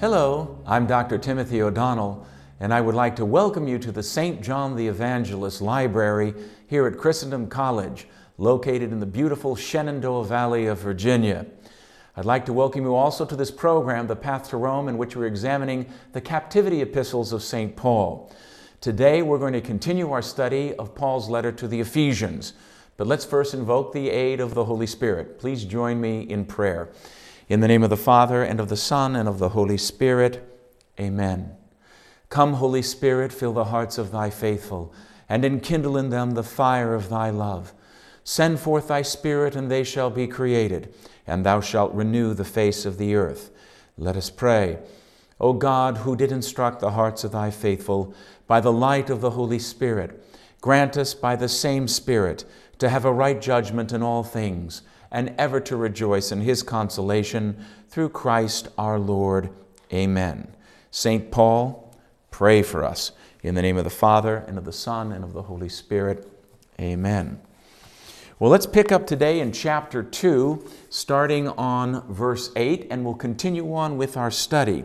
Hello, I'm Dr. Timothy O'Donnell, and I would like to welcome you to the St. John the Evangelist Library here at Christendom College, located in the beautiful Shenandoah Valley of Virginia. I'd like to welcome you also to this program, The Path to Rome, in which we're examining the captivity epistles of St. Paul. Today, we're going to continue our study of Paul's letter to the Ephesians. But let's first invoke the aid of the Holy Spirit. Please join me in prayer. In the name of the Father, and of the Son, and of the Holy Spirit, amen. Come, Holy Spirit, fill the hearts of thy faithful, and enkindle in them the fire of thy love. Send forth thy Spirit, and they shall be created, and thou shalt renew the face of the earth. Let us pray. O God, who did instruct the hearts of thy faithful by the light of the Holy Spirit, grant us by the same Spirit to have a right judgment in all things and ever to rejoice in his consolation through Christ our Lord. Amen. St. Paul, pray for us. In the name of the Father, and of the Son, and of the Holy Spirit. Amen. Well, let's pick up today in chapter 2, starting on verse 8, and we'll continue on with our study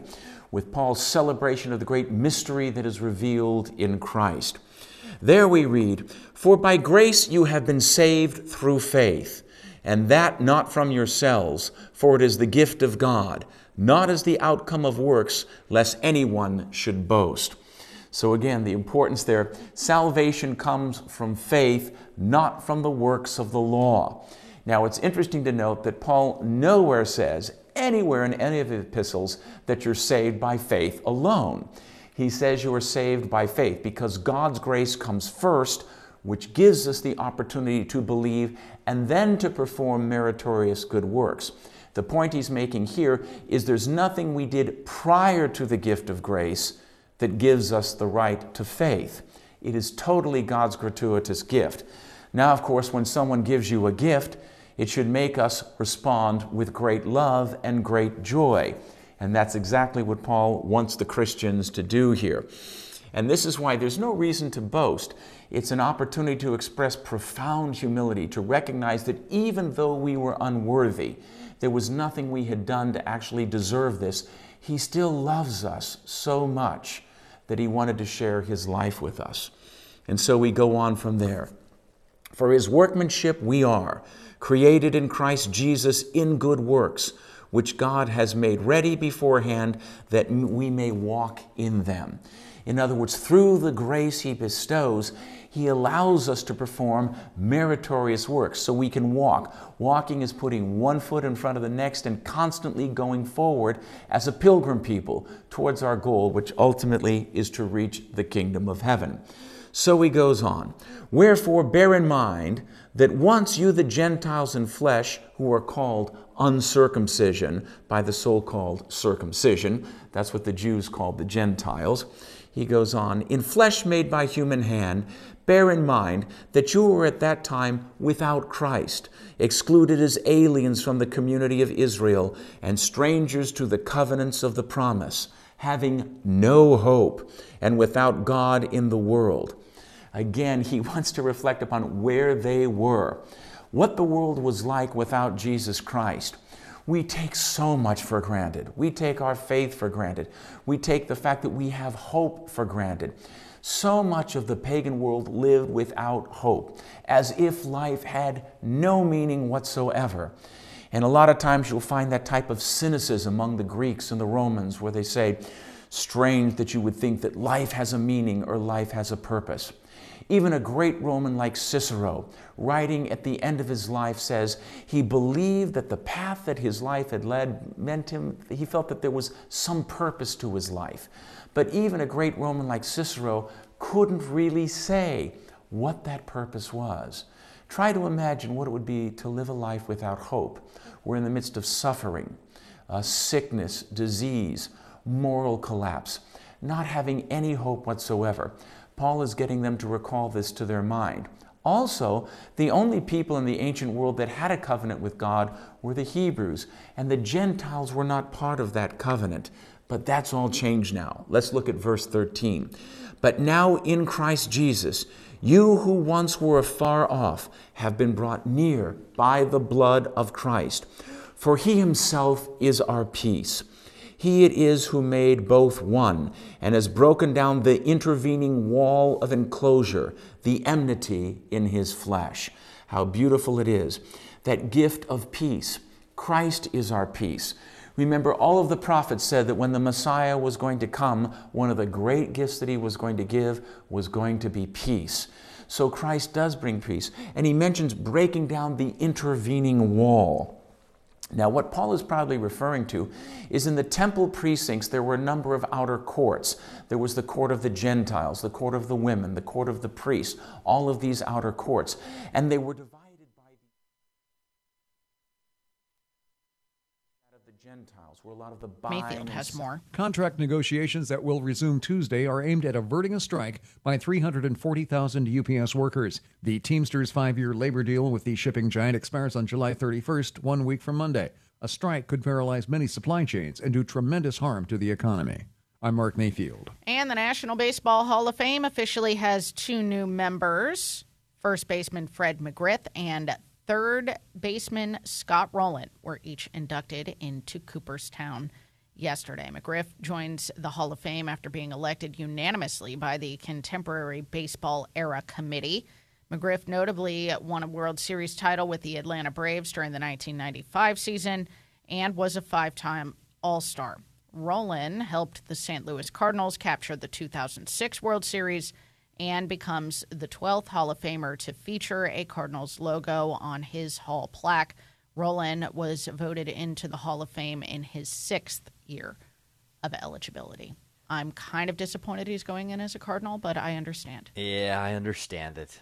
with Paul's celebration of the great mystery that is revealed in Christ. There we read, For by grace you have been saved through faith and that not from yourselves, for it is the gift of God, not as the outcome of works, lest anyone should boast. So, again, the importance there salvation comes from faith, not from the works of the law. Now, it's interesting to note that Paul nowhere says, anywhere in any of the epistles, that you're saved by faith alone. He says you are saved by faith because God's grace comes first which gives us the opportunity to believe and then to perform meritorious good works. The point he's making here is there's nothing we did prior to the gift of grace that gives us the right to faith. It is totally God's gratuitous gift. Now, of course, when someone gives you a gift, it should make us respond with great love and great joy. And that's exactly what Paul wants the Christians to do here. And this is why there's no reason to boast. It's an opportunity to express profound humility, to recognize that even though we were unworthy, there was nothing we had done to actually deserve this, He still loves us so much that He wanted to share His life with us. And so we go on from there. For His workmanship we are, created in Christ Jesus in good works, which God has made ready beforehand that we may walk in them. In other words, through the grace He bestows, He allows us to perform meritorious works so we can walk. Walking is putting one foot in front of the next and constantly going forward as a pilgrim people towards our goal, which ultimately is to reach the kingdom of heaven. So he goes on. Wherefore, bear in mind that once you, the Gentiles in flesh, who are called uncircumcision by the so called circumcision, that's what the Jews called the Gentiles, he goes on, in flesh made by human hand, bear in mind that you were at that time without Christ, excluded as aliens from the community of Israel, and strangers to the covenants of the promise, having no hope, and without God in the world. Again, he wants to reflect upon where they were, what the world was like without Jesus Christ. We take so much for granted. We take our faith for granted. We take the fact that we have hope for granted. So much of the pagan world lived without hope, as if life had no meaning whatsoever. And a lot of times you'll find that type of cynicism among the Greeks and the Romans where they say, strange that you would think that life has a meaning or life has a purpose. Even a great Roman like Cicero, writing at the end of his life, says he believed that the path that his life had led meant him, he felt that there was some purpose to his life. But even a great Roman like Cicero couldn't really say what that purpose was. Try to imagine what it would be to live a life without hope. We're in the midst of suffering, uh, sickness, disease, moral collapse, not having any hope whatsoever. Paul is getting them to recall this to their mind. Also, the only people in the ancient world that had a covenant with God were the Hebrews, and the Gentiles were not part of that covenant. But that's all changed now. Let's look at verse 13. But now in Christ Jesus, you who once were afar off have been brought near by the blood of Christ. For he himself is our peace He it is who made both one and has broken down the intervening wall of enclosure, the enmity in his flesh. How beautiful it is. That gift of peace. Christ is our peace. Remember, all of the prophets said that when the Messiah was going to come, one of the great gifts that he was going to give was going to be peace. So Christ does bring peace. And he mentions breaking down the intervening wall. Now, what Paul is probably referring to is in the temple precincts, there were a number of outer courts. There was the court of the Gentiles, the court of the women, the court of the priests, all of these outer courts. And they were divided Gentiles, where a lot of the Mayfield has more. Contract negotiations that will resume Tuesday are aimed at averting a strike by 340,000 UPS workers. The Teamsters five year labor deal with the shipping giant expires on July 31st, one week from Monday. A strike could paralyze many supply chains and do tremendous harm to the economy. I'm Mark Mayfield. And the National Baseball Hall of Fame officially has two new members first baseman Fred McGriff and third baseman Scott Rolen were each inducted into Cooperstown yesterday. McGriff joins the Hall of Fame after being elected unanimously by the Contemporary Baseball Era Committee. McGriff notably won a World Series title with the Atlanta Braves during the 1995 season and was a five time All Star. Rolen helped the St. Louis Cardinals capture the 2006 World Series and becomes the 12th Hall of Famer to feature a Cardinals logo on his Hall plaque. Rolen was voted into the Hall of Fame in his sixth year of eligibility. I'm kind of disappointed he's going in as a Cardinal, but I understand. Yeah, I understand it.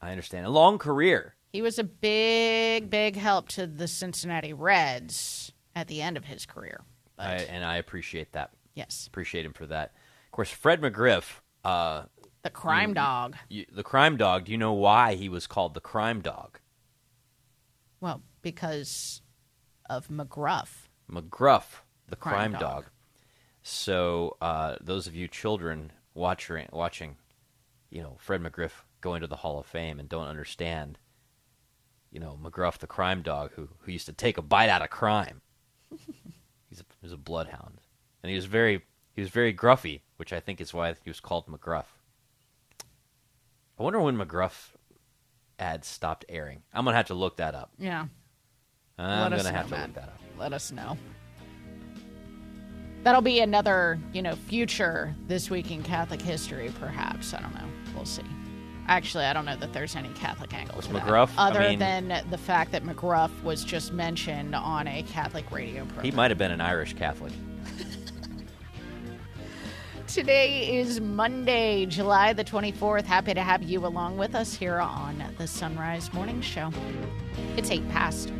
I understand. A long career. He was a big, big help to the Cincinnati Reds at the end of his career. I, and I appreciate that. Yes. Appreciate him for that. Of course, Fred McGriff, uh, the crime dog. You, the crime dog. Do you know why he was called the crime dog? Well, because of McGruff. McGruff, the crime, crime dog. dog. So uh, those of you children watching, watching, you know, Fred McGriff go into the Hall of Fame and don't understand, you know, McGruff, the crime dog, who who used to take a bite out of crime. he's a, he's a bloodhound, and he was very he was very gruffy, which I think is why he was called McGruff. I wonder when McGruff ads stopped airing. I'm gonna have to look that up. Yeah. I'm gonna have to look that up. Let us know. That'll be another, you know, future this week in Catholic history, perhaps. I don't know. We'll see. Actually, I don't know that there's any Catholic angle was to McGruff, that, other I mean, than the fact that McGruff was just mentioned on a Catholic radio program. He might have been an Irish Catholic. Today is Monday, July the 24th. Happy to have you along with us here on the Sunrise Morning Show. It's 8 past.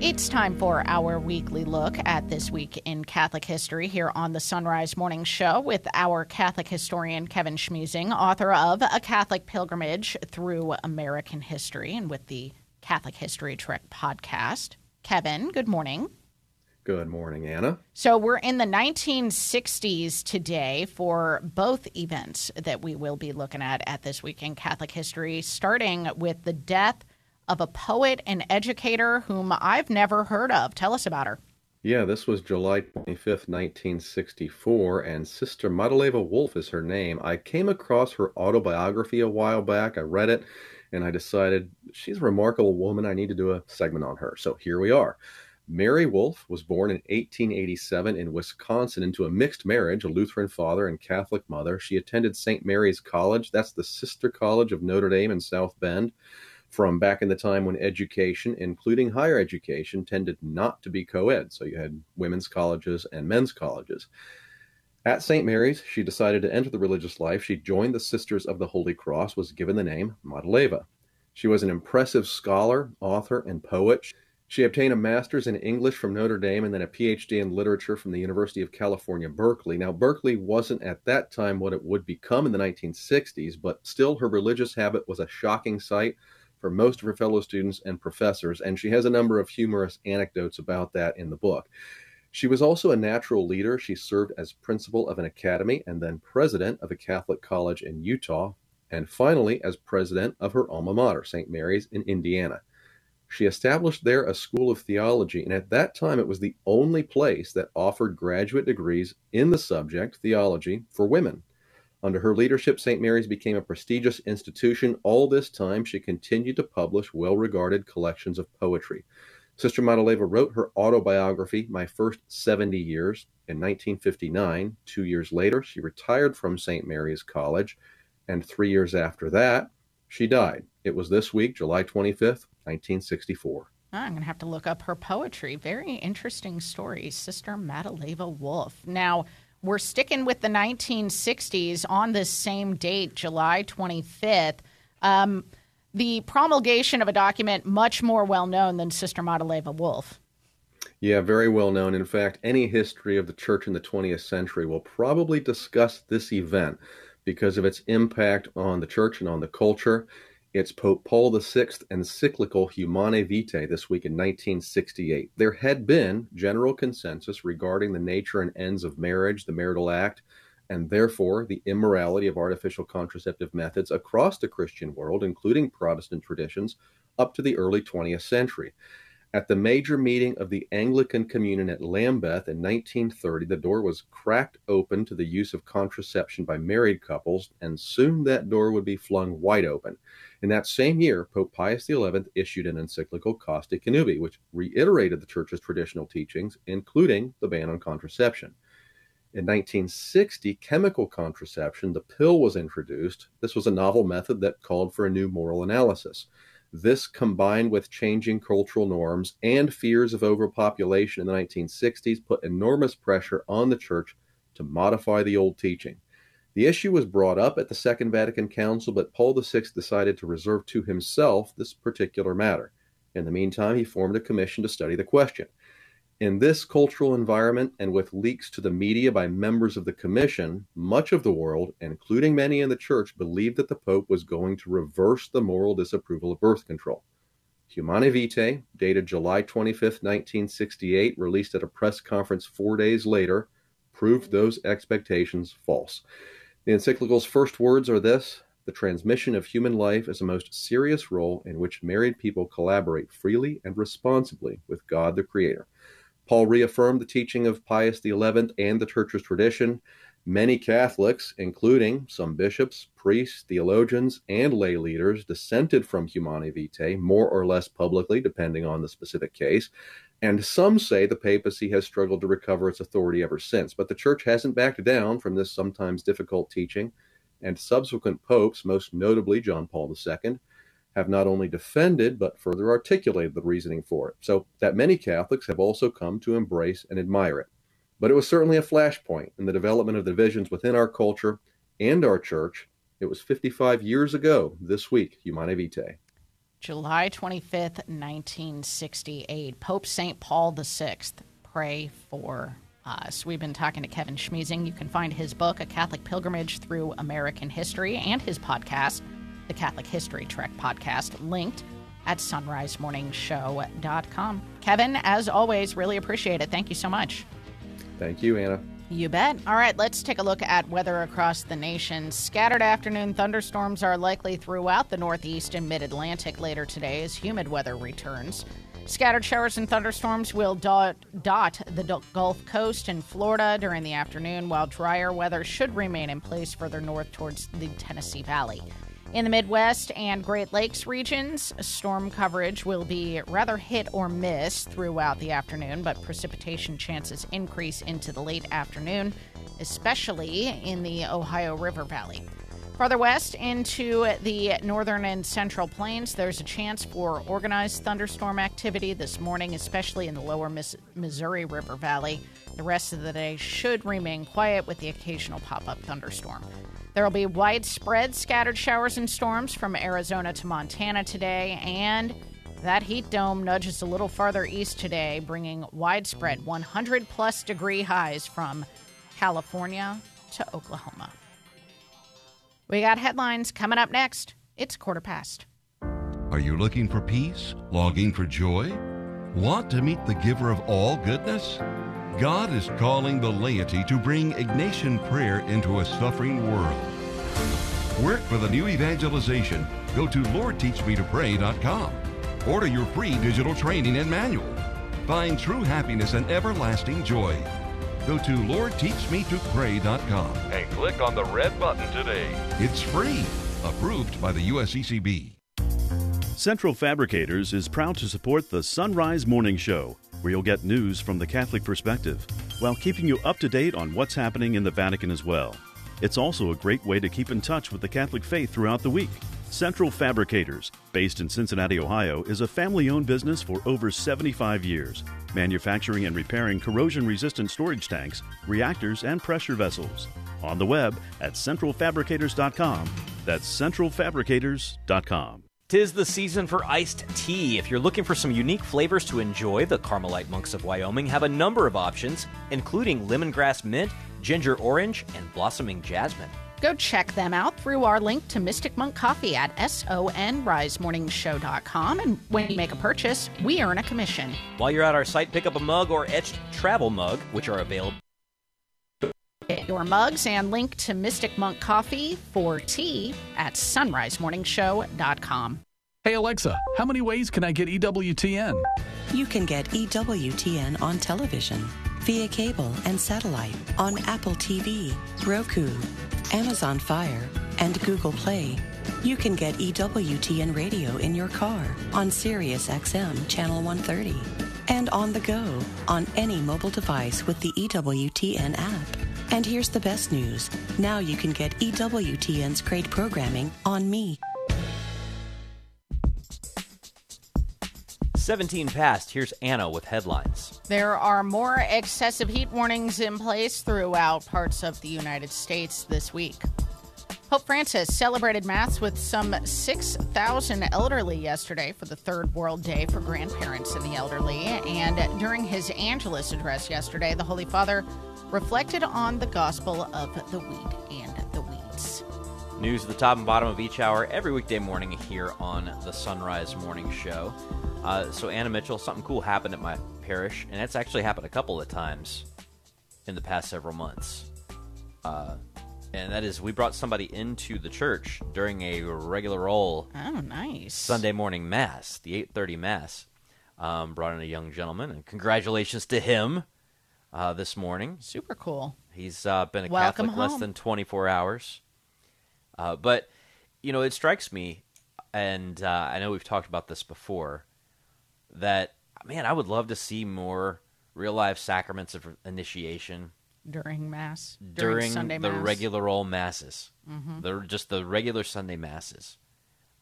It's time for our weekly look at this week in Catholic history here on the Sunrise Morning Show with our Catholic historian Kevin Schmiesing, author of A Catholic Pilgrimage Through American History, and with the Catholic History Trek podcast. Kevin, good morning. Good morning, Anna. So, we're in the 1960s today for both events that we will be looking at at this week in Catholic history, starting with the death of a poet and educator whom I've never heard of. Tell us about her. Yeah, this was July 25th, 1964, and Sister Madeleva Wolff is her name. I came across her autobiography a while back. I read it, and I decided she's a remarkable woman. I need to do a segment on her. So here we are. Mary Wolff was born in 1887 in Wisconsin into a mixed marriage, a Lutheran father and Catholic mother. She attended St. Mary's College, that's the sister college of Notre Dame in South Bend, from back in the time when education, including higher education, tended not to be co ed. So you had women's colleges and men's colleges. At St. Mary's, she decided to enter the religious life. She joined the Sisters of the Holy Cross, was given the name Madeleva. She was an impressive scholar, author, and poet. She obtained a master's in English from Notre Dame and then a PhD in literature from the University of California, Berkeley. Now, Berkeley wasn't at that time what it would become in the 1960s, but still her religious habit was a shocking sight for most of her fellow students and professors, and she has a number of humorous anecdotes about that in the book. She was also a natural leader. She served as principal of an academy and then president of a Catholic college in Utah, and finally as president of her alma mater, St. Mary's in Indiana. She established there a school of theology, and at that time it was the only place that offered graduate degrees in the subject, theology, for women. Under her leadership, St. Mary's became a prestigious institution. All this time, she continued to publish well regarded collections of poetry. Sister Madeleva wrote her autobiography, My First 70 Years, in 1959. Two years later, she retired from St. Mary's College, and three years after that, she died. It was this week, July 25th, 1964. I'm going to have to look up her poetry. Very interesting story. Sister Madeleva Wolff. Now, we're sticking with the 1960s on this same date, July 25th. Um, the promulgation of a document much more well known than Sister Madeleva Wolff. Yeah, very well known. In fact, any history of the church in the 20th century will probably discuss this event because of its impact on the church and on the culture. It's Pope Paul VI encyclical Humanae Vitae this week in 1968. There had been general consensus regarding the nature and ends of marriage, the marital act, and therefore the immorality of artificial contraceptive methods across the Christian world, including Protestant traditions, up to the early 20th century. At the major meeting of the Anglican Communion at Lambeth in 1930, the door was cracked open to the use of contraception by married couples, and soon that door would be flung wide open. In that same year, Pope Pius XI issued an encyclical Casti Connubii, which reiterated the Church's traditional teachings, including the ban on contraception. In 1960, chemical contraception, the pill, was introduced. This was a novel method that called for a new moral analysis. This, combined with changing cultural norms and fears of overpopulation in the 1960s, put enormous pressure on the Church to modify the old teaching. The issue was brought up at the Second Vatican Council, but Paul VI decided to reserve to himself this particular matter. In the meantime, he formed a commission to study the question. In this cultural environment and with leaks to the media by members of the commission, much of the world, including many in the church, believed that the Pope was going to reverse the moral disapproval of birth control. Humanae Vitae, dated July 25, 1968, released at a press conference four days later, proved those expectations false. The encyclical's first words are this The transmission of human life is a most serious role in which married people collaborate freely and responsibly with God the Creator. Paul reaffirmed the teaching of Pius XI and the Church's tradition. Many Catholics, including some bishops, priests, theologians, and lay leaders, dissented from Humanae Vitae, more or less publicly, depending on the specific case. And some say the papacy has struggled to recover its authority ever since. But the church hasn't backed down from this sometimes difficult teaching, and subsequent popes, most notably John Paul II, have not only defended but further articulated the reasoning for it, so that many Catholics have also come to embrace and admire it. But it was certainly a flashpoint in the development of divisions within our culture and our church. It was 55 years ago this week, Humanae Vitae. July 25th, 1968. Pope St. Paul VI. Pray for us. We've been talking to Kevin Schmiesing. You can find his book, A Catholic Pilgrimage Through American History, and his podcast, the Catholic History Trek podcast, linked at sonrisemorningshow.com. Kevin, as always, really appreciate it. Thank you so much. Thank you, Anna. You bet. All right, let's take a look at weather across the nation. Scattered afternoon thunderstorms are likely throughout the northeast and mid Atlantic later today as humid weather returns. Scattered showers and thunderstorms will dot, dot the Gulf Coast and Florida during the afternoon, while drier weather should remain in place further north towards the Tennessee Valley. In the Midwest and Great Lakes regions, storm coverage will be rather hit or miss throughout the afternoon, but precipitation chances increase into the late afternoon, especially in the Ohio River Valley. Farther west into the northern and central plains, there's a chance for organized thunderstorm activity this morning, especially in the lower Missouri River Valley. The rest of the day should remain quiet with the occasional pop up thunderstorm. There will be widespread scattered showers and storms from Arizona to Montana today, and that heat dome nudges a little farther east today, bringing widespread 100 plus degree highs from California to Oklahoma. We got headlines coming up next. It's quarter past. Are you looking for peace? Longing for joy? Want to meet the giver of all goodness? God is calling the laity to bring Ignatian prayer into a suffering world. Work for the new evangelization. Go to LordTeachMeToPray.com. Order your free digital training and manual. Find true happiness and everlasting joy. Go to LordTeachMeToPray.com and click on the red button today. It's free, approved by the USCCB. Central Fabricators is proud to support the Sunrise Morning Show, where you'll get news from the Catholic perspective, while keeping you up to date on what's happening in the Vatican as well. It's also a great way to keep in touch with the Catholic faith throughout the week. Central Fabricators, based in Cincinnati, Ohio, is a family owned business for over 75 years, manufacturing and repairing corrosion resistant storage tanks, reactors, and pressure vessels. On the web at centralfabricators.com. That's centralfabricators.com. Tis the season for iced tea. If you're looking for some unique flavors to enjoy, the Carmelite Monks of Wyoming have a number of options, including lemongrass mint, ginger orange, and blossoming jasmine. Go check them out through our link to Mystic Monk Coffee at sonrisemorningshow.com. And when you make a purchase, we earn a commission. While you're at our site, pick up a mug or etched travel mug, which are available. Get your mugs and link to Mystic Monk Coffee for tea at sonrisemorningshow.com. Hey Alexa, how many ways can I get EWTN? You can get EWTN on television, via cable and satellite, on Apple TV, Roku, Amazon Fire, and Google Play. You can get EWTN radio in your car on Sirius XM Channel 130 and on the go on any mobile device with the EWTN app. And here's the best news. Now you can get EWTN's great programming on me. 17 past. Here's Anna with headlines. There are more excessive heat warnings in place throughout parts of the United States this week. Pope Francis celebrated Mass with some 6,000 elderly yesterday for the Third World Day for grandparents and the elderly. And during his Angelus address yesterday, the Holy Father reflected on the gospel of the wheat and the weeds. News at the top and bottom of each hour every weekday morning here on the Sunrise Morning Show. Uh, so, Anna Mitchell, something cool happened at my parish, and it's actually happened a couple of times in the past several months. Uh, and that is, we brought somebody into the church during a regular old Oh, nice. Sunday morning mass, the 8:30 mass. Um, brought in a young gentleman, and congratulations to him uh, this morning. Super cool. He's uh, been a Welcome Catholic less than 24 hours. Uh, but, you know, it strikes me, and uh, I know we've talked about this before, that, man, I would love to see more real life sacraments of initiation During Mass. during, Sunday the Mass. Mm-hmm. regular old masses, the just the regular Sunday masses,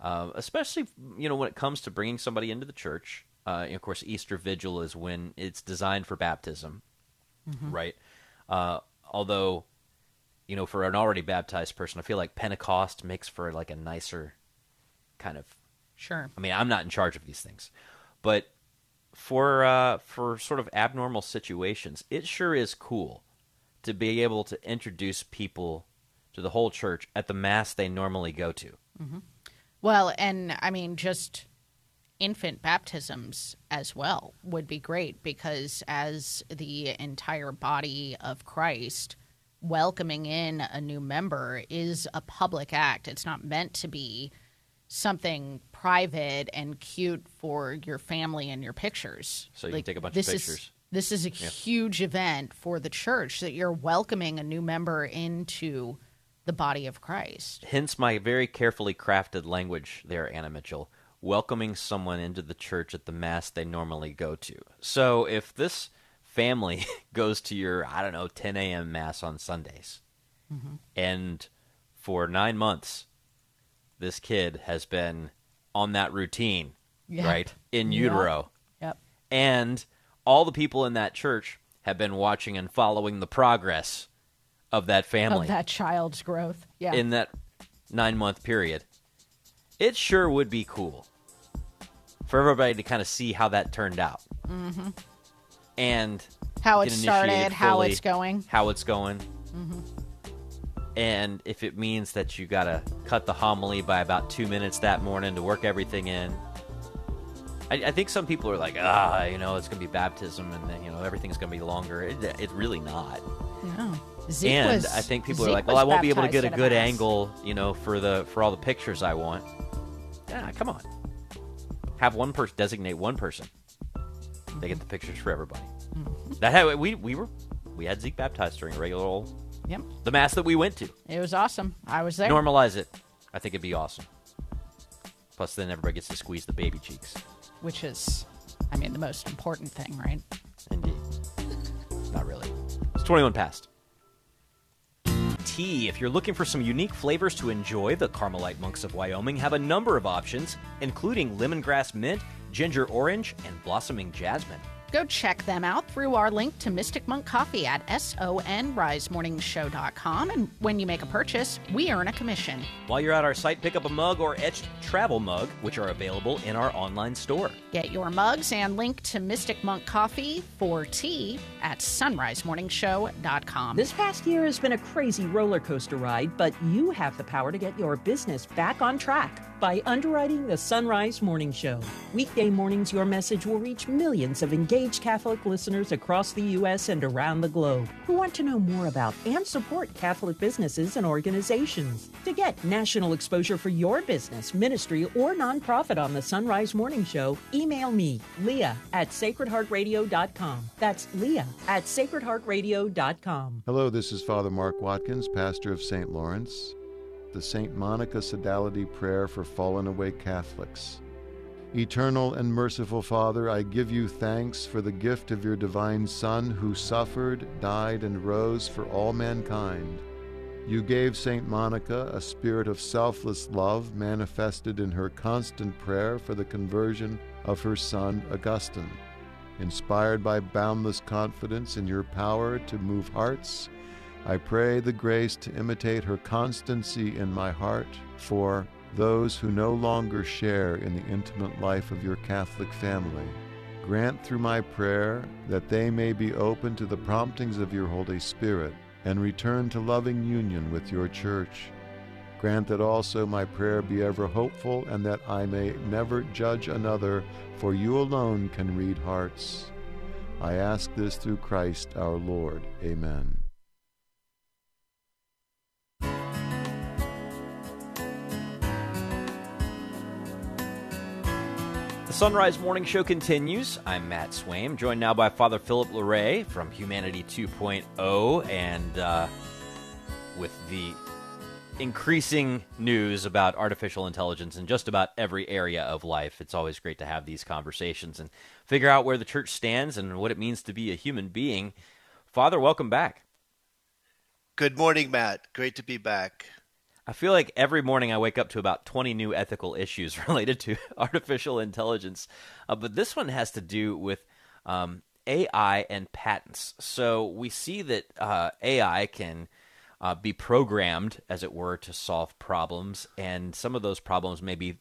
uh, especially you know when it comes to bringing somebody into the church. Uh, of course, Easter Vigil is when it's designed for baptism, Mm-hmm. right? Uh, although, you know, for an already baptized person, I feel like Pentecost makes for like a nicer kind of Sure. I mean, I'm not in charge of these things, but for uh, for sort of abnormal situations, it sure is cool to be able to introduce people to the whole church at the mass they normally go to. Well, and I mean, just infant baptisms as well would be great because as the entire body of Christ, welcoming in a new member is a public act. It's not meant to be something private and cute for your family and your pictures. So you can take a bunch of this is- this is a huge event for the church that you're welcoming a new member into the body of Christ. Hence my very carefully crafted language there, Anna Mitchell, welcoming someone into the church at the mass they normally go to. So if this family goes to your, I don't know, 10 a.m. mass on Sundays, mm-hmm. and for nine months, this kid has been on that routine, Yep. right, in Yep. utero, Yep. and all the people in that church have been watching and following the progress of that family Of that child's growth. Yeah. in that nine month period. It sure would be cool for everybody to kind of see how that turned out. Mm-hmm. And how it started, initiated how it's going. How it's going. And if it means that you got to cut the homily by about two minutes that morning to work everything in. I, I think some people are like, ah, you know, it's going to be baptism and then, you know, everything's going to be longer. It, it's really not. No. Zeke and was- I think people are like, well, I won't be able to get a good angle, you know, for the for all the pictures I want. Yeah, come on. Have one person designate one person. They get the pictures for everybody. Mm-hmm. That had, we we were we had Zeke baptized during a regular old Yep. the mass that we went to. It was awesome. I was there. Normalize it. I think it'd be awesome. Plus, then everybody gets to squeeze the baby cheeks. Which is, I mean, the most important thing, right? Indeed. Not really. It's 21 past. Tea. If you're looking for some unique flavors to enjoy, the Carmelite monks of Wyoming have a number of options, including lemongrass mint, ginger orange, and blossoming jasmine. Go check them out through our link to Mystic Monk Coffee at sonrisemorningshow.com. And when you make a purchase, we earn a commission. While you're at our site, pick up a mug or etched travel mug, which are available in our online store. Get your mugs and link to Mystic Monk Coffee for tea at sonrisemorningshow.com. This past year has been a crazy roller coaster ride, but you have the power to get your business back on track by underwriting the Sunrise Morning Show. Weekday mornings, your message will reach millions of engaged Catholic listeners across the U.S. and around the globe who want to know more about and support Catholic businesses and organizations. To get national exposure for your business, ministry, or nonprofit on the Sunrise Morning Show, email me, Leah at sacredheartradio.com. That's Leah at sacredheartradio.com. Hello, this is Father Mark Watkins, pastor of St. Lawrence the St. Monica Sodality Prayer for Fallen Away Catholics. Eternal and merciful Father, I give you thanks for the gift of your divine Son who suffered, died, and rose for all mankind. You gave St. Monica a spirit of selfless love manifested in her constant prayer for the conversion of her son Augustine. Inspired by boundless confidence in your power to move hearts, I pray the grace to imitate her constancy in my heart for those who no longer share in the intimate life of your Catholic family. Grant through my prayer that they may be open to the promptings of your Holy Spirit and return to loving union with your Church. Grant that also my prayer be ever hopeful and that I may never judge another, for you alone can read hearts. I ask this through Christ our Lord. Amen. The Sunrise Morning Show continues. I'm Matt Swaim, joined now by Father Philip Larrey from Humanity 2.0, and uh, with the increasing news about artificial intelligence in just about every area of life. It's always great to have these conversations and figure out where the church stands and what it means to be a human being. Father, welcome back. Good morning, Matt. Great to be back. I feel like every morning I wake up to about 20 new ethical issues related to artificial intelligence. Uh, but this one has to do with um, AI and patents. So we see that uh, AI can uh, be programmed, as it were, to solve problems. And some of those problems may be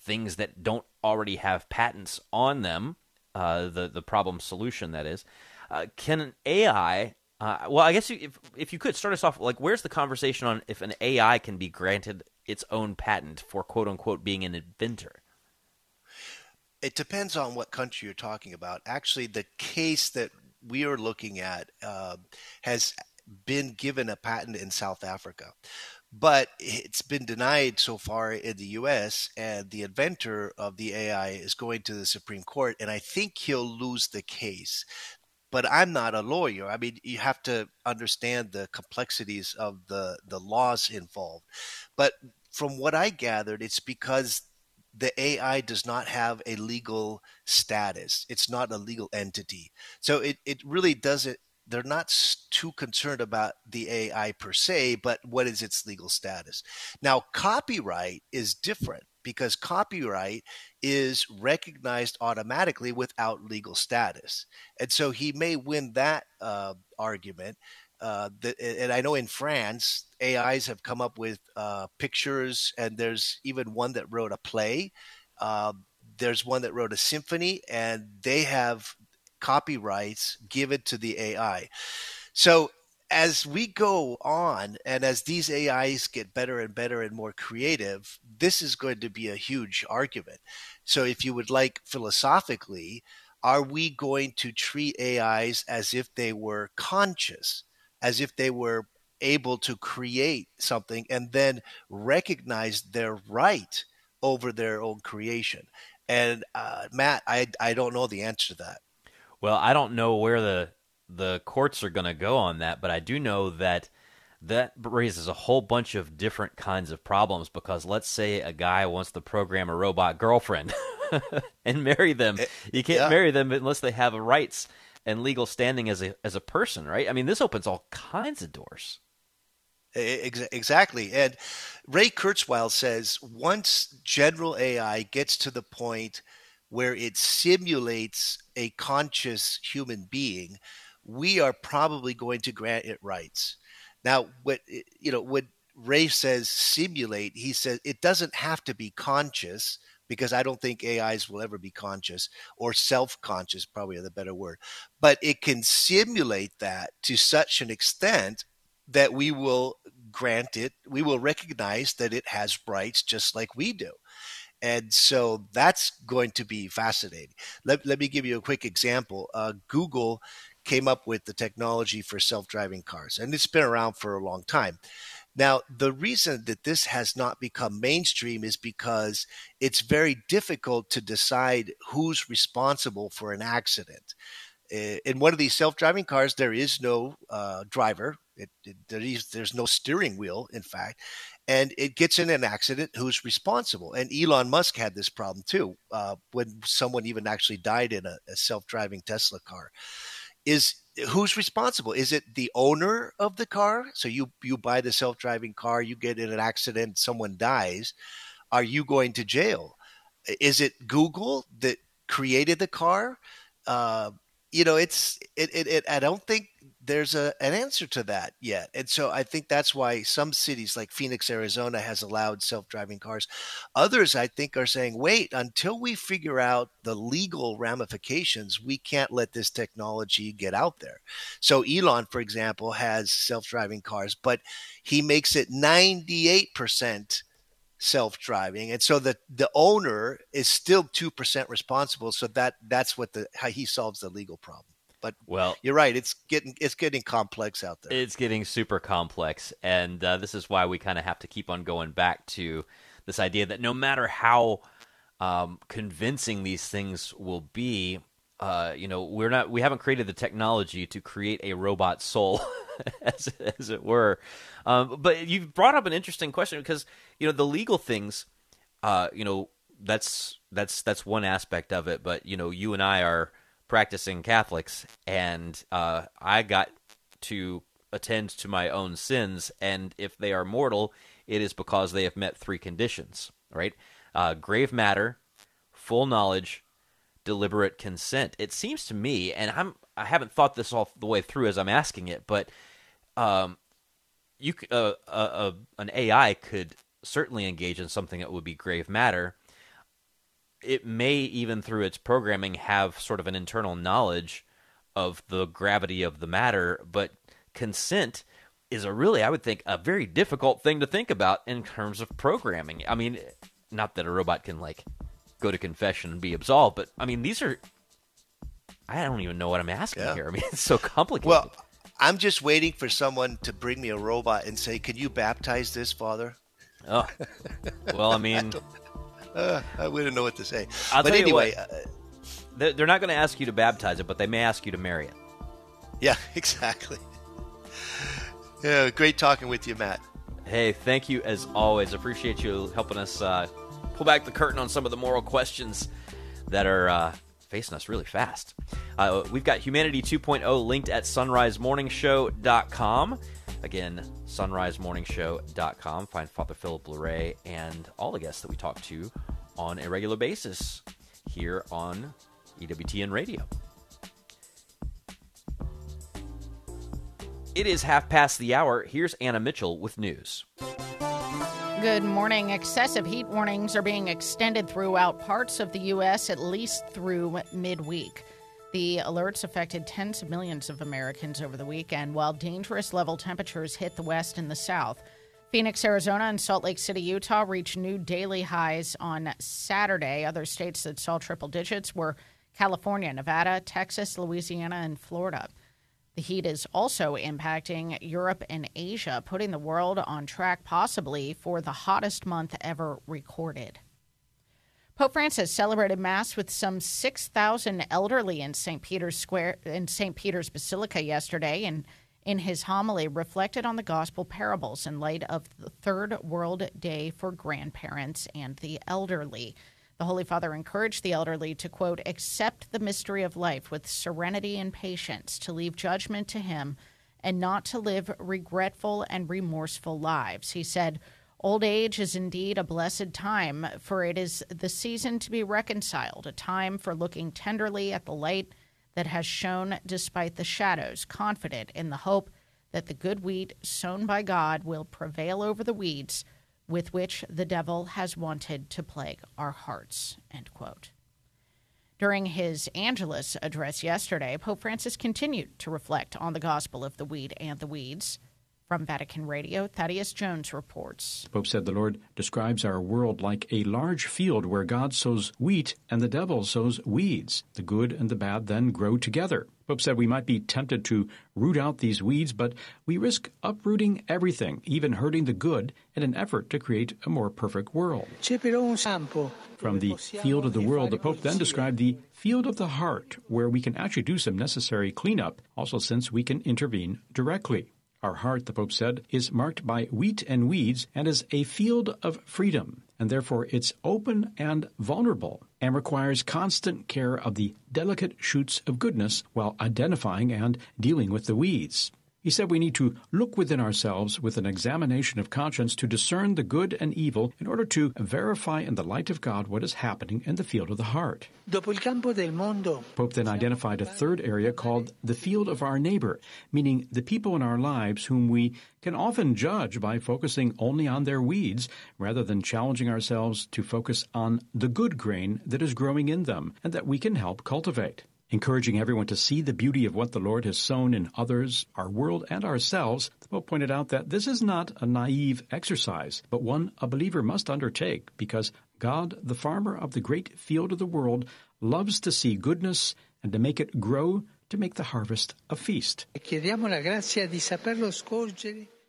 things that don't already have patents on them, uh, the, the problem solution, that is. Uh, can AI uh, well, I guess you, if if you could start us off, like, where's the conversation on if an AI can be granted its own patent for quote unquote being an inventor? It depends on what country you're talking about. Actually, the case that we are looking at uh, has been given a patent in South Africa, but it's been denied so far in the U.S. And the inventor of the AI is going to the Supreme Court, and I think he'll lose the case but I'm not a lawyer. I mean, you have to understand the complexities of the the laws involved. But from what I gathered, it's because the AI does not have a legal status. It's not a legal entity. So it, it really doesn't, they're not too concerned about the AI per se, but what is its legal status. Now, copyright is different because copyright is recognized automatically without legal status. And so he may win that uh, argument. Uh, the, and I know in France, AIs have come up with uh, pictures, and there's even one that wrote a play. Uh, there's one that wrote a symphony, and they have copyrights given to the AI. So as we go on and as these AIs get better and better and more creative, this is going to be a huge argument. So, if you would like philosophically, are we going to treat AIs as if they were conscious, as if they were able to create something and then recognize their right over their own creation? And uh, Matt, I I don't know the answer to that. Well, I don't know where the the courts are going to go on that, but I do know that that raises a whole bunch of different kinds of problems because let's say a guy wants to program a robot girlfriend and marry them. Eh, you can't yeah. marry them unless they have rights and legal standing as a as a person, right? I mean, this opens all kinds of doors. Exactly. And Ray Kurzweil says once general AI gets to the point where it simulates a conscious human being, we are probably going to grant it rights. Now, what you know, what Ray says simulate, he says it doesn't have to be conscious because I don't think AIs will ever be conscious or self-conscious, probably the better word. But it can simulate that to such an extent that we will grant it, we will recognize that it has rights just like we do. And so that's going to be fascinating. Let, let me give you a quick example. Uh, Google came up with the technology for self driving cars, and it's been around for a long time. Now, the reason that this has not become mainstream is because it's very difficult to decide who's responsible for an accident. In one of these self driving cars, there is no uh, driver, it, it, there is, there's no steering wheel, in fact, and it gets in an accident. Who's responsible? And Elon Musk had this problem too uh, when someone even actually died in a, a self driving Tesla car. Is who's responsible? Is it the owner of the car? So you you buy the self driving car, you get in an accident, someone dies. Are you going to jail? Is it Google that created the car? Uh, you know, it's it, it, it I don't think there's a, an answer to that yet. And so I think that's why some cities like Phoenix, Arizona has allowed self-driving cars. Others I think are saying, wait, until we figure out the legal ramifications, we can't let this technology get out there. So Elon, for example, has self-driving cars, but he makes it 98% self-driving and so the the owner is still 2% responsible so that that's what the how he solves the legal problem but well, you're right. It's getting it's getting complex out there. It's getting super complex, and uh, this is why we kind of have to keep on going back to this idea that no matter how um, convincing these things will be, uh, you know, we're not we haven't created the technology to create a robot soul, as as it were. Um, but you've brought up an interesting question because you know the legal things, uh, you know, that's that's that's one aspect of it. But you know, you and I are practicing Catholics, and uh, I got to attend to my own sins, and if they are mortal, it is because they have met three conditions, right? Uh, grave matter, full knowledge, deliberate consent. It seems to me, and I'm I haven't thought this all the way through as I'm asking it, but um, you uh, uh, uh, an AI could certainly engage in something that would be grave matter it may even through its programming have sort of an internal knowledge of the gravity of the matter, but consent is a really, I would think, a very difficult thing to think about in terms of programming. I mean, not that a robot can like go to confession and be absolved, but I mean, these are. I don't even know what I'm asking yeah. here. I mean, it's so complicated. Well, I'm just waiting for someone to bring me a robot and say, "Can you baptize this, Father?" Oh, well, I mean, uh, I wouldn't know what to say. I'll but anyway, what, uh, they're not going to ask you to baptize it, but they may ask you to marry it. Yeah, exactly. Yeah, great talking with you, Matt. Hey, thank you as always. Appreciate you helping us uh, pull back the curtain on some of the moral questions that are uh, facing us really fast. Uh, we've got Humanity 2.0 linked at sonrisemorningshow.com. Again, sonrisemorningshow.com. Find Father Philip Larrey and all the guests that we talk to on a regular basis here on EWTN Radio. It is half past the hour. Here's Anna Mitchell with news. Good morning. Excessive heat warnings are being extended throughout parts of the U.S. at least through midweek. The alerts affected tens of millions of Americans over the weekend, while dangerous level temperatures hit the west and the south. Phoenix, Arizona, and Salt Lake City, Utah reached new daily highs on Saturday. Other states that saw triple digits were California, Nevada, Texas, Louisiana, and Florida. The heat is also impacting Europe and Asia, putting the world on track possibly for the hottest month ever recorded. Pope Francis celebrated Mass with some 6,000 elderly in St. Peter's Square in St. Peter's Basilica yesterday and in his homily reflected on the gospel parables in light of the Third World Day for grandparents and the elderly. The Holy Father encouraged the elderly to, quote, accept the mystery of life with serenity and patience, to leave judgment to Him, and not to live regretful and remorseful lives. He said, Old age is indeed a blessed time, for it is the season to be reconciled, a time for looking tenderly at the light that has shone despite the shadows, confident in the hope that the good wheat sown by God will prevail over the weeds with which the devil has wanted to plague our hearts. During his Angelus address yesterday, Pope Francis continued to reflect on the gospel of the wheat and the weeds from Vatican Radio, Thaddeus Jones reports. The Pope said the Lord describes our world like a large field where God sows wheat and the devil sows weeds. The good and the bad then grow together. Pope said we might be tempted to root out these weeds, but we risk uprooting everything, even hurting the good, in an effort to create a more perfect world. From the field of the world, the Pope then described the field of the heart, where we can actually do some necessary cleanup, also since we can intervene directly. Our heart, the Pope said, is marked by wheat and weeds and is a field of freedom, and therefore it's open and vulnerable and requires constant care of the delicate shoots of goodness while identifying and dealing with the weeds. He said we need to look within ourselves with an examination of conscience to discern the good and evil in order to verify in the light of God what is happening in the field of the heart. Pope then identified a third area called the field of our neighbor, meaning the people in our lives whom we can often judge by focusing only on their weeds rather than challenging ourselves to focus on the good grain that is growing in them and that we can help cultivate encouraging everyone to see the beauty of what the Lord has sown in others, our world, and ourselves, the Pope pointed out that this is not a naive exercise, but one a believer must undertake because God, the farmer of the great field of the world, loves to see goodness and to make it grow to make the harvest a feast.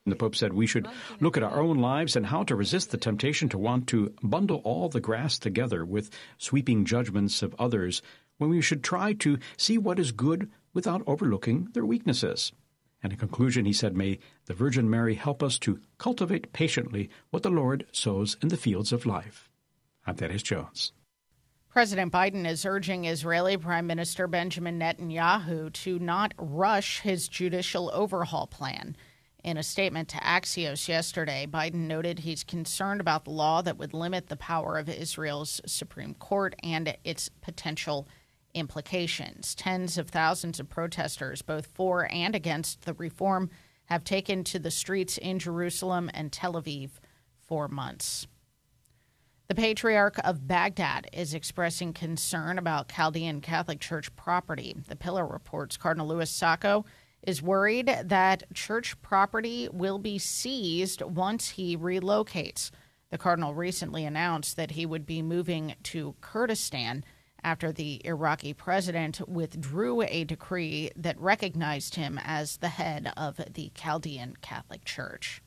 And the Pope said we should look at our own lives and how to resist the temptation to want to bundle all the grass together with sweeping judgments of others when we should try to see what is good without overlooking their weaknesses. And in conclusion, he said, May the Virgin Mary help us to cultivate patiently what the Lord sows in the fields of life. I'm Thaddeus Jones. President Biden is urging Israeli Prime Minister Benjamin Netanyahu to not rush his judicial overhaul plan. In a statement to Axios yesterday, Biden noted he's concerned about the law that would limit the power of Israel's Supreme Court and its potential implications. Tens of thousands of protesters, both for and against the reform, have taken to the streets in Jerusalem and Tel Aviv for months. The Patriarch of Baghdad is expressing concern about Chaldean Catholic Church property. The Pillar reports Cardinal Louis Sako is worried that church property will be seized once he relocates. The Cardinal recently announced that he would be moving to Kurdistan after the Iraqi president withdrew a decree that recognized him as the head of the Chaldean Catholic Church.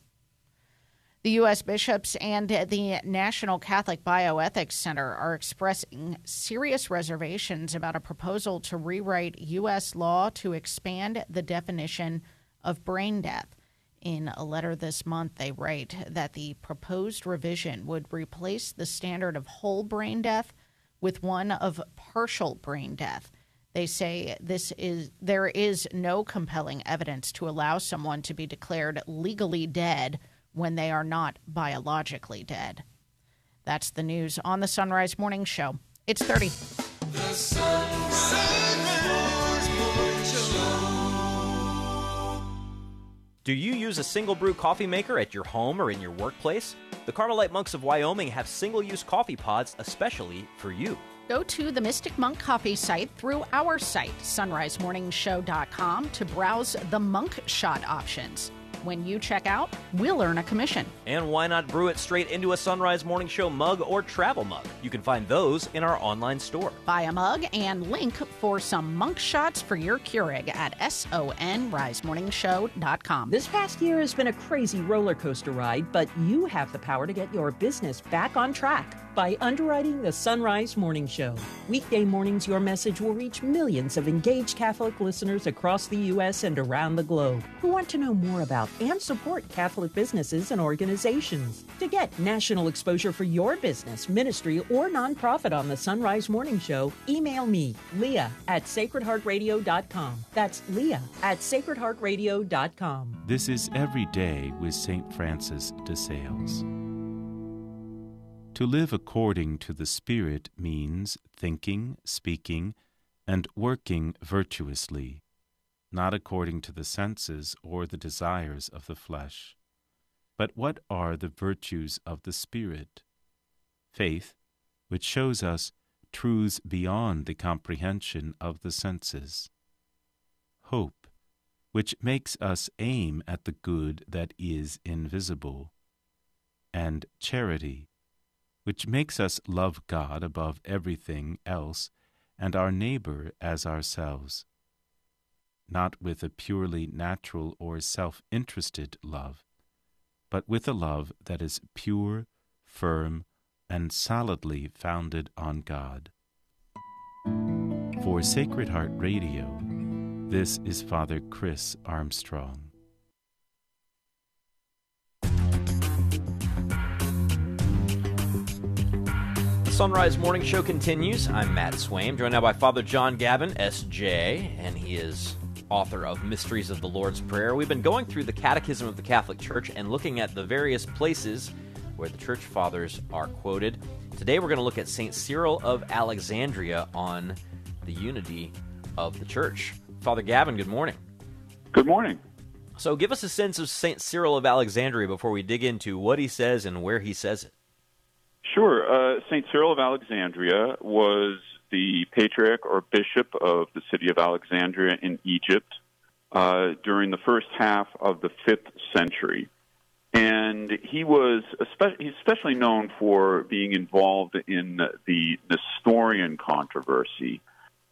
The U.S. bishops and the National Catholic Bioethics Center are expressing serious reservations about a proposal to rewrite U.S. law to expand the definition of brain death. In a letter this month, they write that the proposed revision would replace the standard of whole brain death with one of partial brain death. They say this is there is no compelling evidence to allow someone to be declared legally dead when they are not biologically dead. That's the news on the Sunrise Morning Show. It's 30. Do you use a single brew coffee maker at your home or in your workplace? The Carmelite monks of Wyoming have single use coffee pods especially for you. Go to the Mystic Monk Coffee site through our site, sunrisemorningshow.com, to browse the monk shot options. When you check out, we'll earn a commission. And why not brew it straight into a Sunrise Morning Show mug or travel mug? You can find those in our online store. Buy a mug and link for some monk shots for your Keurig at sonrisemorningshow.com. This past year has been a crazy roller coaster ride, but you have the power to get your business back on track by underwriting the Sunrise Morning Show. Weekday mornings, your message will reach millions of engaged Catholic listeners across the U.S. and around the globe who want to know more about and support Catholic businesses and organizations. To get national exposure for your business, ministry, or nonprofit on the Sunrise Morning Show, email me, Leah at sacredheartradio.com. That's Leah at sacredheartradio.com. This is Every Day with St. Francis de Sales. To live according to the Spirit means thinking, speaking, and working virtuously, not according to the senses or the desires of the flesh. But what are the virtues of the Spirit? Faith, which shows us truths beyond the comprehension of the senses. Hope, which makes us aim at the good that is invisible. And charity, which makes us love God above everything else and our neighbor as ourselves, not with a purely natural or self interested love, but with a love that is pure, firm, and solidly founded on God. For Sacred Heart Radio, this is Father Chris Armstrong. Sunrise Morning Show continues. I'm Matt Swaim, joined now by Father John Gavin, S.J., and he is author of Mysteries of the Lord's Prayer. We've been going through the Catechism of the Catholic Church and looking at the various places where the Church Fathers are quoted. Today we're going to look at St. Cyril of Alexandria on the unity of the Church. Father Gavin, good morning. Good morning. So give us a sense of St. Cyril of Alexandria before we dig into what he says and where he says it. Sure. Uh, St. Cyril of Alexandria was the patriarch or bishop of the city of Alexandria in Egypt uh, during the first half of the fifth century. And he was especially, especially known for being involved in the Nestorian controversy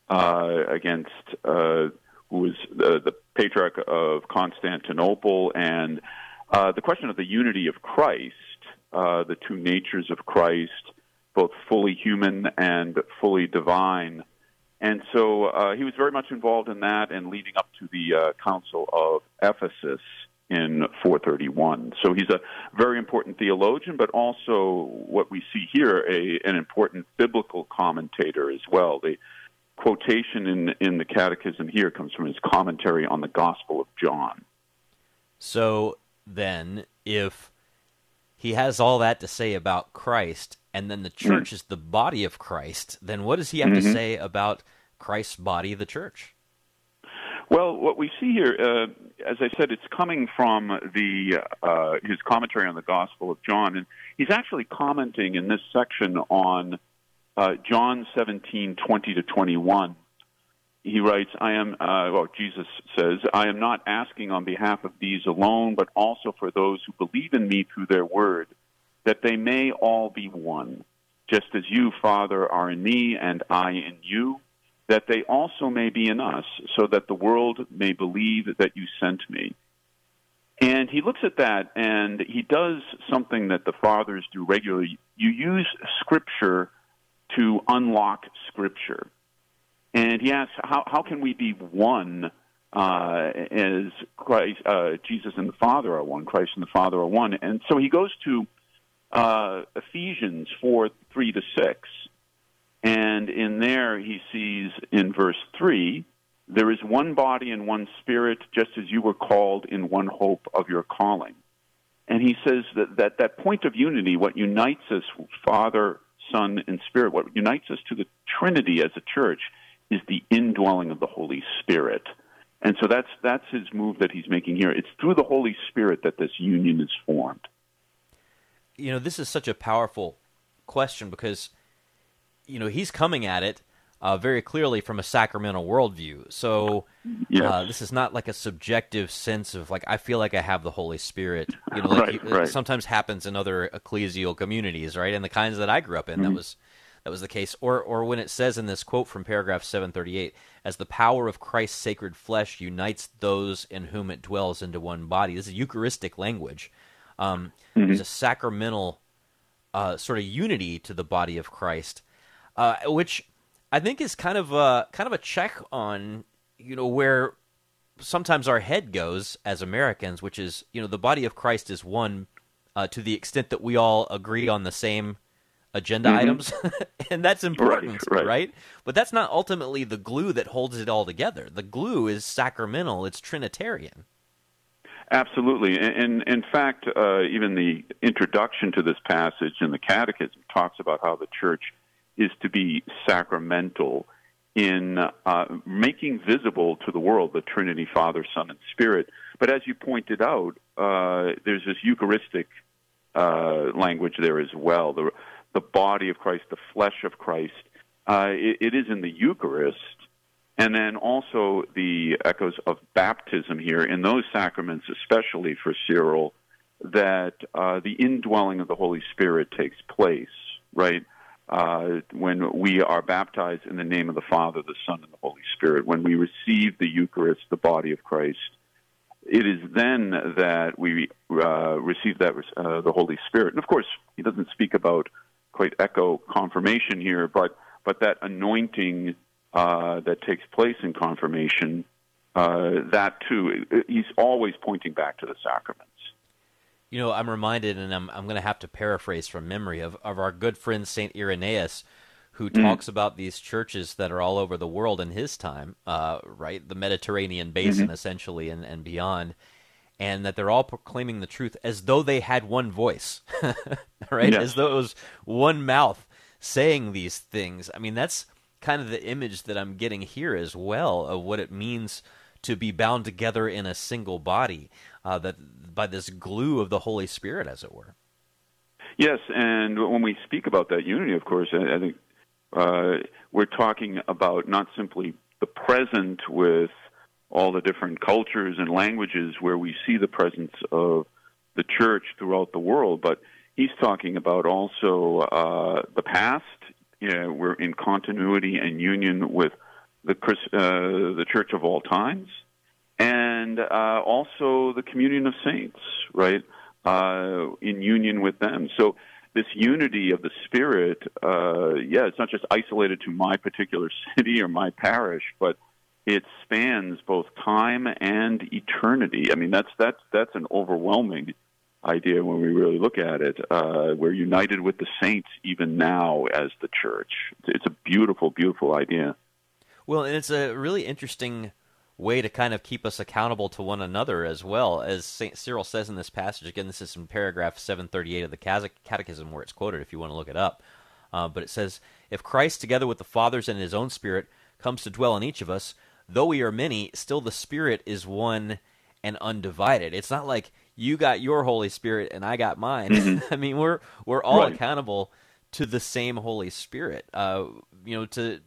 uh, against uh, who was the, the, patriarch of Constantinople and uh, the question of the unity of Christ uh, the two natures of Christ, both fully human and fully divine. And so uh, he was very much involved in that and leading up to the uh, Council of Ephesus in 431. So he's a very important theologian, but also what we see here, a, an important biblical commentator as well. The quotation in, in the Catechism here comes from his commentary on the Gospel of John. So then, if he has all that to say about Christ, and then the hmm. church mm. is the body of Christ, then what does he have mm-hmm. to say about Christ's body, the church? Well, what we see here, uh, as I said, it's coming from the uh, his commentary on the Gospel of John, and he's actually commenting in this section on uh, John seventeen twenty to twenty one, he writes, I am, uh, well, Jesus says, I am not asking on behalf of these alone, but also for those who believe in me through their word, that they may all be one, just as you, Father, are in me and I in you, that they also may be in us, so that the world may believe that you sent me. And he looks at that and he does something that the fathers do regularly. You use scripture to unlock scripture. And he asks, how, how can we be one uh, as Christ, uh, Jesus and the Father are one, Christ and the Father are one? And so he goes to uh, Ephesians 4 3 to 6. And in there, he sees in verse 3 there is one body and one spirit, just as you were called in one hope of your calling. And he says that that, that point of unity, what unites us, Father, Son, and Spirit, what unites us to the Trinity as a church, is the indwelling of the Holy Spirit. And so that's that's his move that he's making here. It's through the Holy Spirit that this union is formed. You know, this is such a powerful question because you know he's coming at it uh, very clearly from a sacramental worldview. So yes. uh, this is not like a subjective sense of like I feel like I have the Holy Spirit. You know, like right, you, right. sometimes happens in other ecclesial communities, right? And the kinds that I grew up in, mm-hmm. that was that was the case. Or, or when it says in this quote from paragraph 738, as the power of Christ's sacred flesh unites those in whom it dwells into one body. This is Eucharistic language. Um, mm-hmm. There's a sacramental uh, sort of unity to the body of Christ, uh, which I think is kind of a kind of a check on you know where sometimes our head goes as Americans, which is you know the body of Christ is one uh, to the extent that we all agree on the same agenda mm-hmm. items, and that's important, right, right. right? But that's not ultimately the glue that holds it all together. The glue is sacramental; it's Trinitarian. Absolutely, and, in fact, uh, even the introduction to this passage in the Catechism talks about how the Church is to be sacramental in uh, making visible to the world the Trinity, Father, Son, and Spirit. But as you pointed out, uh, there's this Eucharistic uh, language there as well. The the body of Christ, the flesh of Christ. Uh, it, it is in the Eucharist, and then also the echoes of baptism here in those sacraments, especially for Cyril, that uh, the indwelling of the Holy Spirit takes place, right? Uh, when we are baptized in the name of the Father, the Son, and the Holy Spirit, when we receive the Eucharist, the body of Christ, it is then that we uh, receive that uh, the Holy Spirit. And of course, he doesn't speak about quite echo confirmation here, but but that anointing uh, that takes place in confirmation, uh, that too, he's always pointing back to the sacraments. You know, I'm reminded, and I'm I'm going to have to paraphrase from memory of of our good friend Saint Irenaeus, who mm. talks about these churches that are all over the world in his time, uh, right, the Mediterranean basin mm-hmm. essentially, and and beyond and that they're all proclaiming the truth as though they had one voice, right? Yes. As though it was one mouth saying these things. I mean, that's kind of the image that I'm getting here as well of what it means to be bound together in a single body, uh, that by this glue of the Holy Spirit, as it were. Yes, and when we speak about that unity, of course, I think uh, we're talking about not simply the present with all the different cultures and languages where we see the presence of the church throughout the world. But he's talking about also uh, the past. You know, we're in continuity and union with the uh, the church of all times, and uh, also the communion of saints, right? Uh, in union with them. So this unity of the spirit, uh, yeah, it's not just isolated to my particular city or my parish, but it spans both time and eternity. I mean, that's that's that's an overwhelming idea when we really look at it. Uh, we're united with the saints even now as the church. It's a beautiful, beautiful idea. Well, and it's a really interesting way to kind of keep us accountable to one another as well. As St. Cyril says in this passage, again, this is in paragraph 738 of the Catechism where it's quoted if you want to look it up. Uh, but it says, If Christ, together with the fathers and his own Spirit, comes to dwell in each of us, though we are many, still the Spirit is one and undivided. It's not like you got your Holy Spirit and I got mine. Mm-hmm. I mean, we're we're all right. accountable to the same Holy Spirit. Uh, you know, to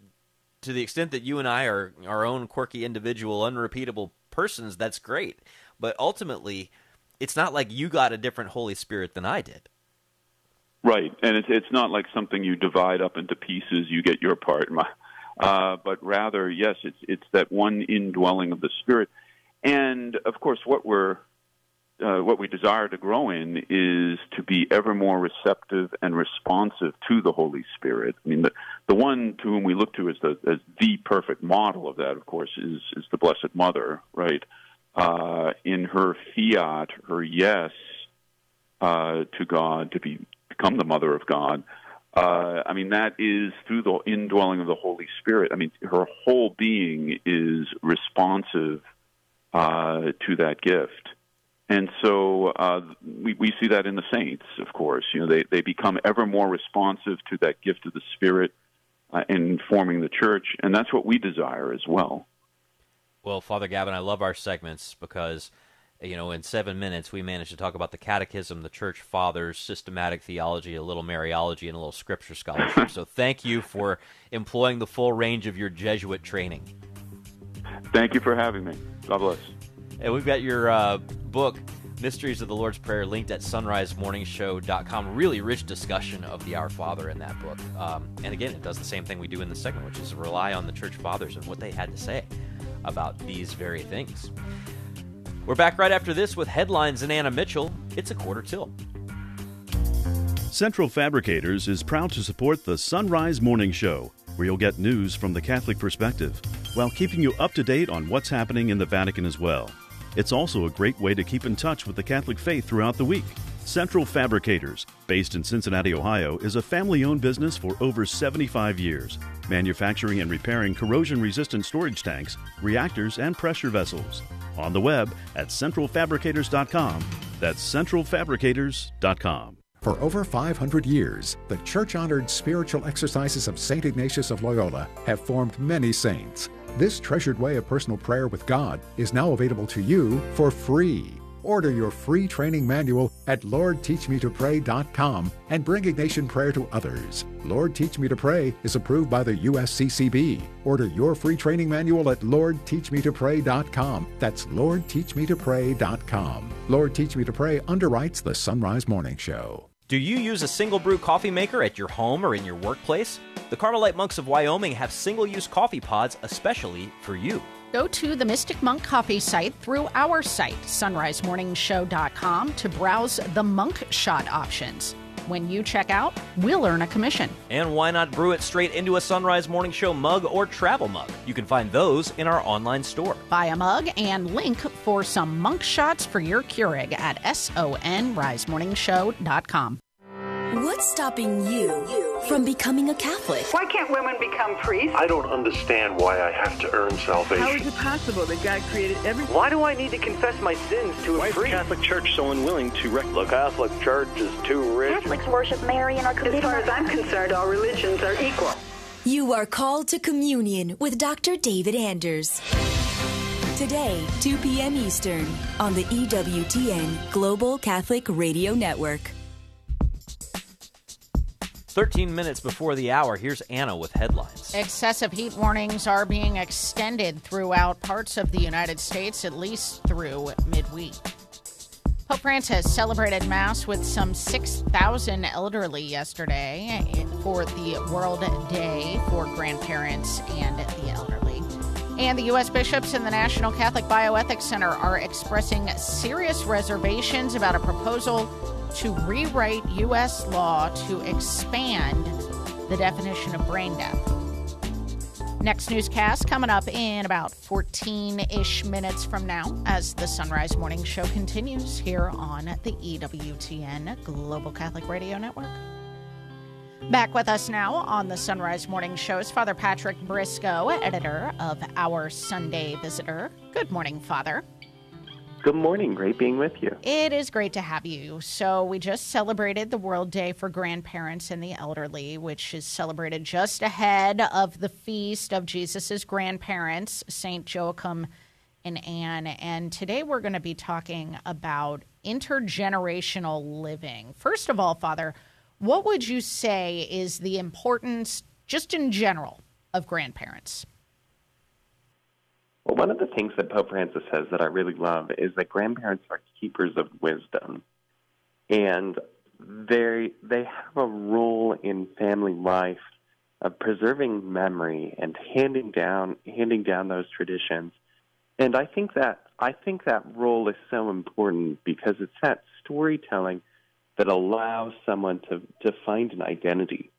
to the extent that you and I are our own quirky, individual, unrepeatable persons, that's great. But ultimately, it's not like you got a different Holy Spirit than I did. Right, and it's it's not like something you divide up into pieces. You get your part. My uh, but rather, yes, it's it's that one indwelling of the Spirit, and of course, what we're uh, what we desire to grow in is to be ever more receptive and responsive to the Holy Spirit. I mean, the the one to whom we look to as the as the perfect model of that, of course, is is the Blessed Mother, right? Uh, in her fiat, her yes uh, to God, to be become the Mother of God, uh, I mean, that is through the indwelling of the Holy Spirit. I mean, her whole being is responsive uh, to that gift. And so uh, we, we see that in the saints, of course. You know, they, they become ever more responsive to that gift of the Spirit uh, in forming the church, and that's what we desire as well. Well, Father Gavin, I love our segments because you know, in seven minutes, we managed to talk about the Catechism, the Church Fathers, systematic theology, a little Mariology, and a little Scripture scholarship. so, thank you for employing the full range of your Jesuit training. Thank you for having me. God bless. And we've got your uh, book, Mysteries of the Lord's Prayer, linked at sonrisemorningshow.com. Really rich discussion of the Our Father in that book. Um, and again, it does the same thing we do in the segment, which is rely on the Church Fathers and what they had to say about these very things. We're back right after this with headlines and Anna Mitchell. It's a quarter till. Central Fabricators is proud to support the Sunrise Morning Show, where you'll get news from the Catholic perspective, while keeping you up to date on what's happening in the Vatican as well. It's also a great way to keep in touch with the Catholic faith throughout the week. Central Fabricators, based in Cincinnati, Ohio, is a family owned business for over 75 years, manufacturing and repairing corrosion resistant storage tanks, reactors, and pressure vessels. On the web at centralfabricators.com. That's centralfabricators.com. For over 500 years, the church honored spiritual exercises of St. Ignatius of Loyola have formed many saints. This treasured way of personal prayer with God is now available to you for free. Order your free training manual at LordTeachMeToPray.com and bring Ignatian prayer to others. Lord Teach Me to Pray is approved by the USCCB. Order your free training manual at LordTeachMeToPray.com. That's LordTeachMeToPray.com. Lord Teach Me to Pray underwrites the Sunrise Morning Show. Do you use a single brew coffee maker at your home or in your workplace? The Carmelite monks of Wyoming have single use coffee pods especially for you. Go to the Mystic Monk Coffee site through our site, sunrisemorningshow.com, to browse the monk shot options. When you check out, we'll earn a commission. And why not brew it straight into a Sunrise Morning Show mug or travel mug? You can find those in our online store. Buy a mug and link for some monk shots for your Keurig at sonrisemorningshow.com. What's stopping you from becoming a Catholic? Why can't women become priests? I don't understand why I have to earn salvation. How is it possible that God created everything? Why do I need to confess my sins to why a priest? Why is the Catholic Church so unwilling to rec- The Catholic Church is too rich. Catholics worship Mary and are As far as I'm concerned, all religions are equal. You are called to communion with Dr. David Anders. Today, 2 p.m. Eastern, on the EWTN Global Catholic Radio Network. 13 minutes before the hour, here's Anna with headlines. Excessive heat warnings are being extended throughout parts of the United States, at least through midweek. Pope Francis celebrated Mass with some 6,000 elderly yesterday for the World Day for Grandparents and the Elderly. And the U.S. bishops and the National Catholic Bioethics Center are expressing serious reservations about a proposal to rewrite U.S. law to expand the definition of brain death. Next newscast coming up in about 14 ish minutes from now as the Sunrise Morning Show continues here on the EWTN Global Catholic Radio Network. Back with us now on the Sunrise Morning Show is Father Patrick Briscoe, editor of Our Sunday Visitor. Good morning, Father. Good morning. Great being with you. It is great to have you. So, we just celebrated the World Day for Grandparents and the Elderly, which is celebrated just ahead of the feast of Jesus' grandparents, St. Joachim and Anne. And today we're going to be talking about intergenerational living. First of all, Father, what would you say is the importance, just in general, of grandparents? Well, one of the things that Pope Francis says that I really love is that grandparents are keepers of wisdom, and they they have a role in family life of preserving memory and handing down handing down those traditions. And I think that I think that role is so important because it's that storytelling that allows someone to to find an identity.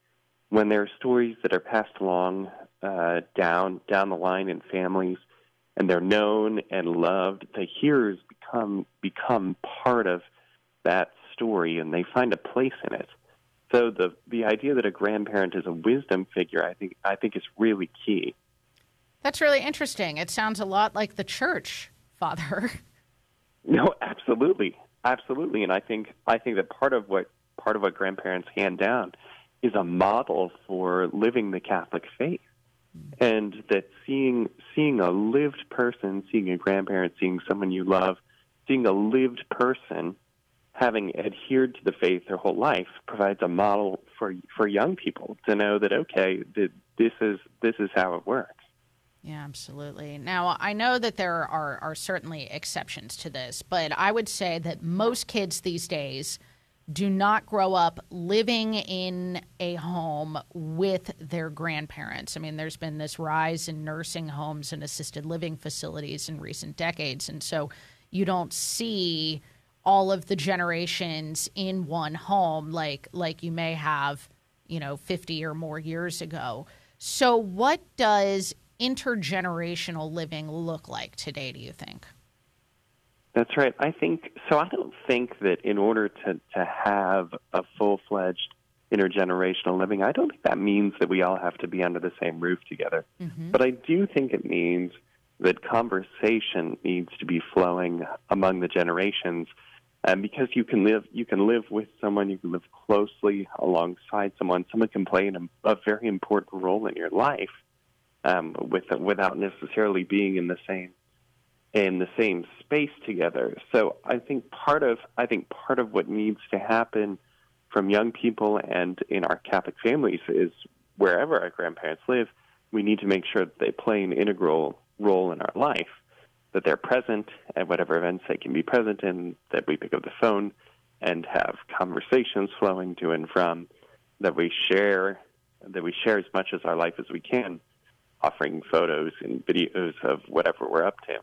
When there are stories that are passed along uh, down down the line in families and they're known and loved, the hearers become become part of that story and they find a place in it. So the the idea that a grandparent is a wisdom figure, I think I think is really key. That's really interesting. It sounds a lot like the church, Father. No, absolutely, absolutely, and I think I think that part of what part of what grandparents hand down is a model for living the Catholic faith and that seeing seeing a lived person, seeing a grandparent, seeing someone you love, seeing a lived person having adhered to the faith their whole life provides a model for for young people to know that okay, that this is this is how it works. Yeah, absolutely. Now, I know that there are, are certainly exceptions to this, but I would say that most kids these days do not grow up living in a home with their grandparents. I mean, there's been this rise in nursing homes and assisted living facilities in recent decades. And so you don't see all of the generations in one home like like you may have, you know, 50 or more years ago. So what does intergenerational living look like today, do you think? That's right. I think so. I don't think that in order to, to have a full fledged intergenerational living, I don't think that means that we all have to be under the same roof together. Mm-hmm. But I do think it means that conversation needs to be flowing among the generations. And because you can live, you can live with someone, you can live closely alongside someone. Someone can play an, a very important role in your life, um, with without necessarily being in the same in the same space together. So I think part of I think part of what needs to happen from young people and in our Catholic families is wherever our grandparents live, we need to make sure that they play an integral role in our life, that they're present at whatever events they can be present in, that we pick up the phone and have conversations flowing to and from, that we share that we share as much as our life as we can, offering photos and videos of whatever we're up to.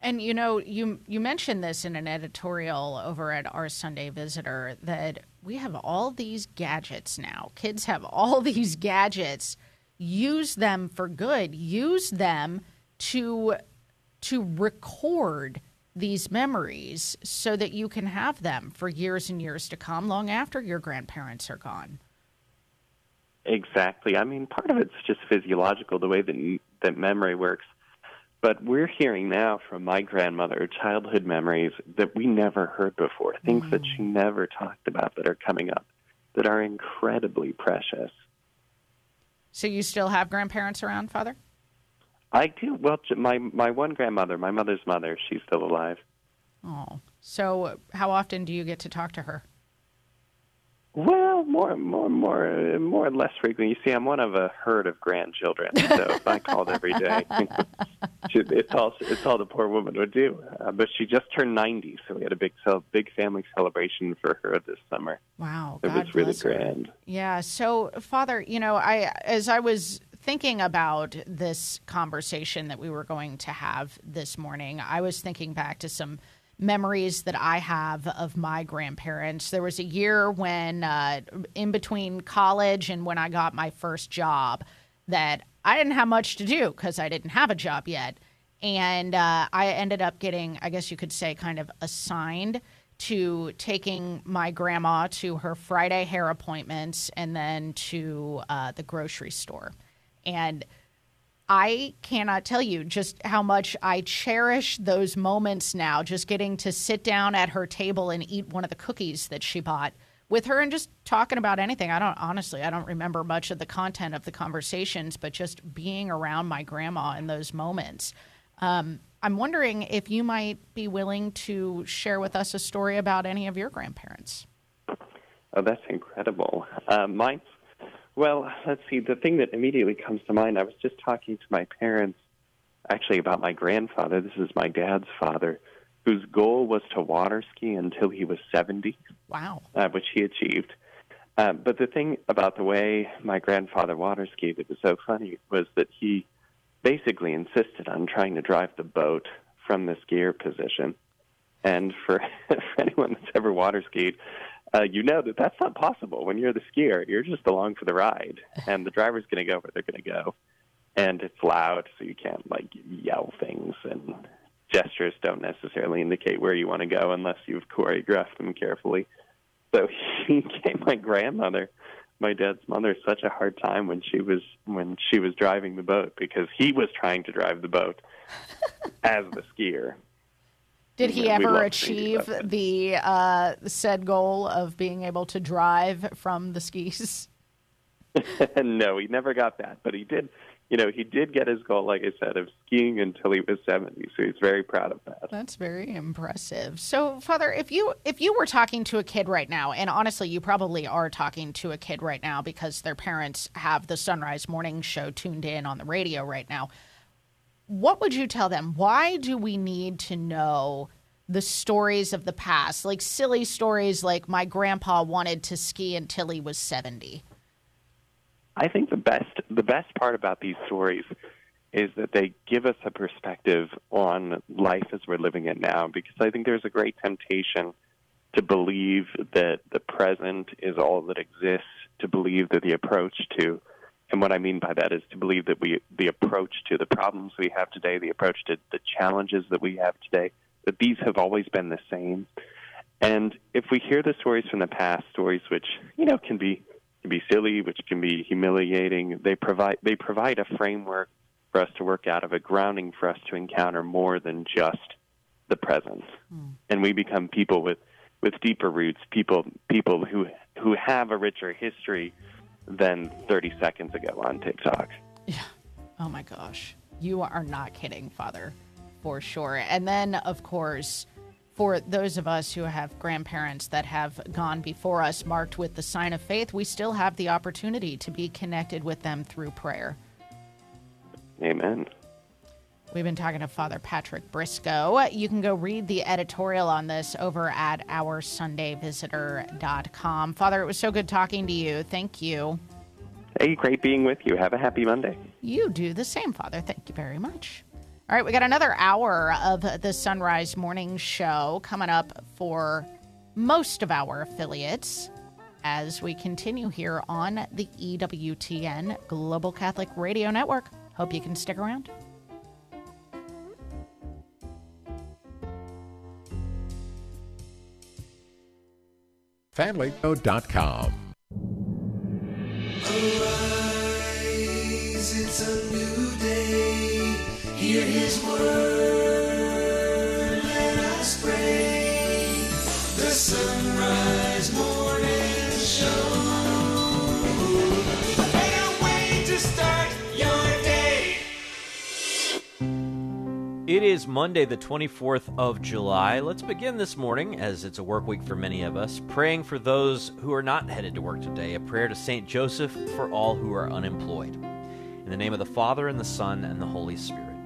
And you know, you you mentioned this in an editorial over at our Sunday Visitor that we have all these gadgets now. Kids have all these gadgets. Use them for good. Use them to to record these memories so that you can have them for years and years to come long after your grandparents are gone. Exactly. I mean, part of it's just physiological the way that that memory works but we're hearing now from my grandmother childhood memories that we never heard before, things mm. that she mm. never talked about that are coming up that are incredibly precious. So you still have grandparents around, Father? I do. Well, my my one grandmother, my mother's mother, she's still alive. Oh. So how often do you get to talk to her? Well, more, and more, more, more and less frequently. You see, I'm one of a herd of grandchildren, so if I called every day. it's all it's all the poor woman would do. Uh, but she just turned 90, so we had a big, big family celebration for her this summer. Wow, it God was really grand. Her. Yeah. So, Father, you know, I as I was thinking about this conversation that we were going to have this morning, I was thinking back to some memories that I have of my grandparents. There was a year when, uh, in between college and when I got my first job, that I didn't have much to do because I didn't have a job yet. And uh, I ended up getting, I guess you could say, kind of assigned to taking my grandma to her Friday hair appointments and then to uh, the grocery store. And I cannot tell you just how much I cherish those moments now, just getting to sit down at her table and eat one of the cookies that she bought with her and just talking about anything. I don't honestly, I don't remember much of the content of the conversations, but just being around my grandma in those moments. Um, I'm wondering if you might be willing to share with us a story about any of your grandparents. Oh, that's incredible. Uh, mine's well, let's see. The thing that immediately comes to mind, I was just talking to my parents actually about my grandfather. This is my dad's father, whose goal was to water ski until he was 70. Wow. Uh, which he achieved. Uh, but the thing about the way my grandfather water skied that was so funny was that he basically insisted on trying to drive the boat from the skier position. And for, for anyone that's ever water skied, uh, you know that that's not possible when you're the skier. You're just along for the ride, and the driver's going to go where they're going to go, and it's loud, so you can't like yell things, and gestures don't necessarily indicate where you want to go unless you've choreographed them carefully. So he gave my grandmother, my dad's mother, such a hard time when she was when she was driving the boat because he was trying to drive the boat as the skier did he ever achieve the uh, said goal of being able to drive from the skis? no, he never got that, but he did. You know, he did get his goal, like I said, of skiing until he was seventy. So he's very proud of that. That's very impressive. So, Father, if you if you were talking to a kid right now, and honestly, you probably are talking to a kid right now because their parents have the Sunrise Morning Show tuned in on the radio right now what would you tell them? Why do we need to know the stories of the past, like silly stories like my grandpa wanted to ski until he was 70? I think the best the best part about these stories is that they give us a perspective on life as we're living it now because I think there's a great temptation to believe that the present is all that exists, to believe that the approach to and what I mean by that is to believe that we the approach to the problems we have today, the approach to the challenges that we have today, that these have always been the same. And if we hear the stories from the past, stories which, you know, can be can be silly, which can be humiliating, they provide they provide a framework for us to work out of a grounding for us to encounter more than just the present. Mm. And we become people with, with deeper roots, people people who who have a richer history than 30 seconds ago on TikTok. Yeah. Oh my gosh. You are not kidding, Father, for sure. And then, of course, for those of us who have grandparents that have gone before us marked with the sign of faith, we still have the opportunity to be connected with them through prayer. Amen. We've been talking to Father Patrick Briscoe. You can go read the editorial on this over at oursundayvisitor.com. Father, it was so good talking to you. Thank you. Hey, great being with you. Have a happy Monday. You do the same, Father. Thank you very much. All right, we got another hour of the Sunrise Morning Show coming up for most of our affiliates as we continue here on the EWTN Global Catholic Radio Network. Hope you can stick around. family.com. Arise, it's a new day. Hear his word, let us pray. The sunrise morning It is Monday, the 24th of July. Let's begin this morning, as it's a work week for many of us, praying for those who are not headed to work today, a prayer to St. Joseph for all who are unemployed. In the name of the Father, and the Son, and the Holy Spirit.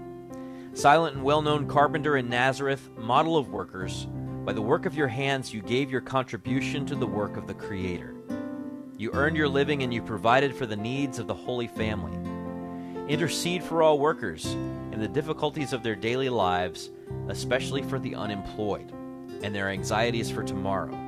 Silent and well known carpenter in Nazareth, model of workers, by the work of your hands you gave your contribution to the work of the Creator. You earned your living and you provided for the needs of the Holy Family. Intercede for all workers in the difficulties of their daily lives, especially for the unemployed, and their anxieties for tomorrow,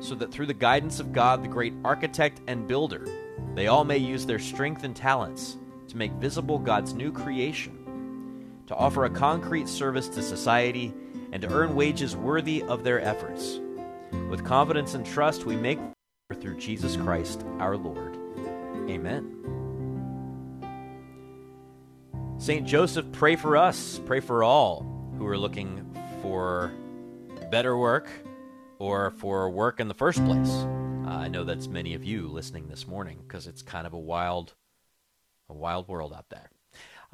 so that through the guidance of God, the great architect and builder, they all may use their strength and talents to make visible God's new creation, to offer a concrete service to society, and to earn wages worthy of their efforts. With confidence and trust, we make through Jesus Christ our Lord. Amen. St. Joseph, pray for us, pray for all who are looking for better work or for work in the first place. Uh, I know that's many of you listening this morning because it's kind of a wild, a wild world out there.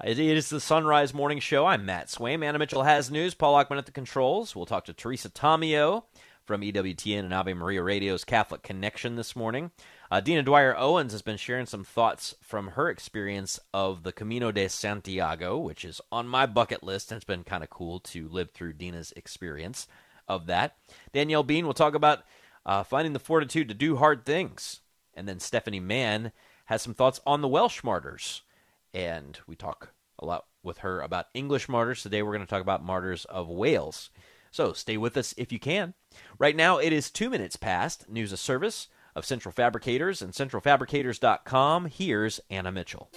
It is the Sunrise Morning Show. I'm Matt Swaim. Anna Mitchell has news. Paul Ockman at the controls. We'll talk to Teresa Tomeo from EWTN and Ave Maria Radio's Catholic Connection this morning. Uh, Dina Dwyer Owens has been sharing some thoughts from her experience of the Camino de Santiago, which is on my bucket list, and it's been kind of cool to live through Dina's experience of that. Danielle Bean will talk about uh, finding the fortitude to do hard things. And then Stephanie Mann has some thoughts on the Welsh martyrs. And we talk a lot with her about English martyrs. Today we're going to talk about martyrs of Wales. So stay with us if you can. Right now it is two minutes past news of service of Central Fabricators and centralfabricators.com. Here's Anna Mitchell.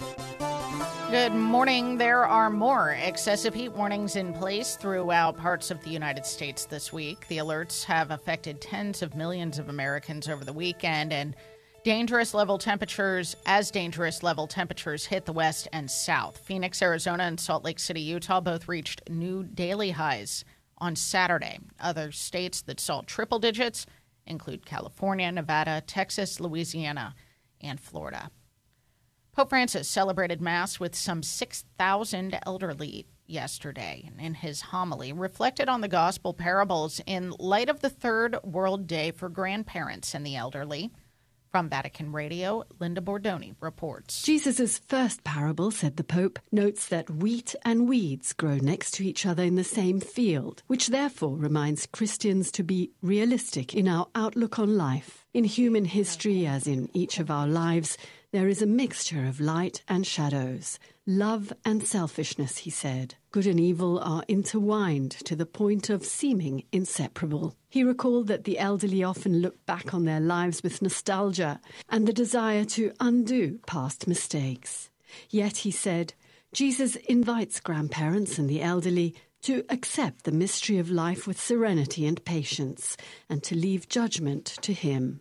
Good morning. There are more excessive heat warnings in place throughout parts of the United States this week. The alerts have affected tens of millions of Americans over the weekend, and dangerous level temperatures, as dangerous level temperatures, hit the west and south. Phoenix, Arizona, and Salt Lake City, Utah both reached new daily highs on Saturday. Other states that saw triple digits include California, Nevada, Texas, Louisiana, and Florida. Pope Francis celebrated Mass with some 6,000 elderly yesterday and in his homily reflected on the gospel parables in light of the third world day for grandparents and the elderly from Vatican Radio, Linda Bordoni reports. Jesus' first parable, said the Pope, notes that wheat and weeds grow next to each other in the same field, which therefore reminds Christians to be realistic in our outlook on life. In human history, as in each of our lives, There is a mixture of light and shadows, love and selfishness, he said. Good and evil are intertwined to the point of seeming inseparable. He recalled that the elderly often look back on their lives with nostalgia and the desire to undo past mistakes. Yet, he said, Jesus invites grandparents and the elderly to accept the mystery of life with serenity and patience, and to leave judgment to Him.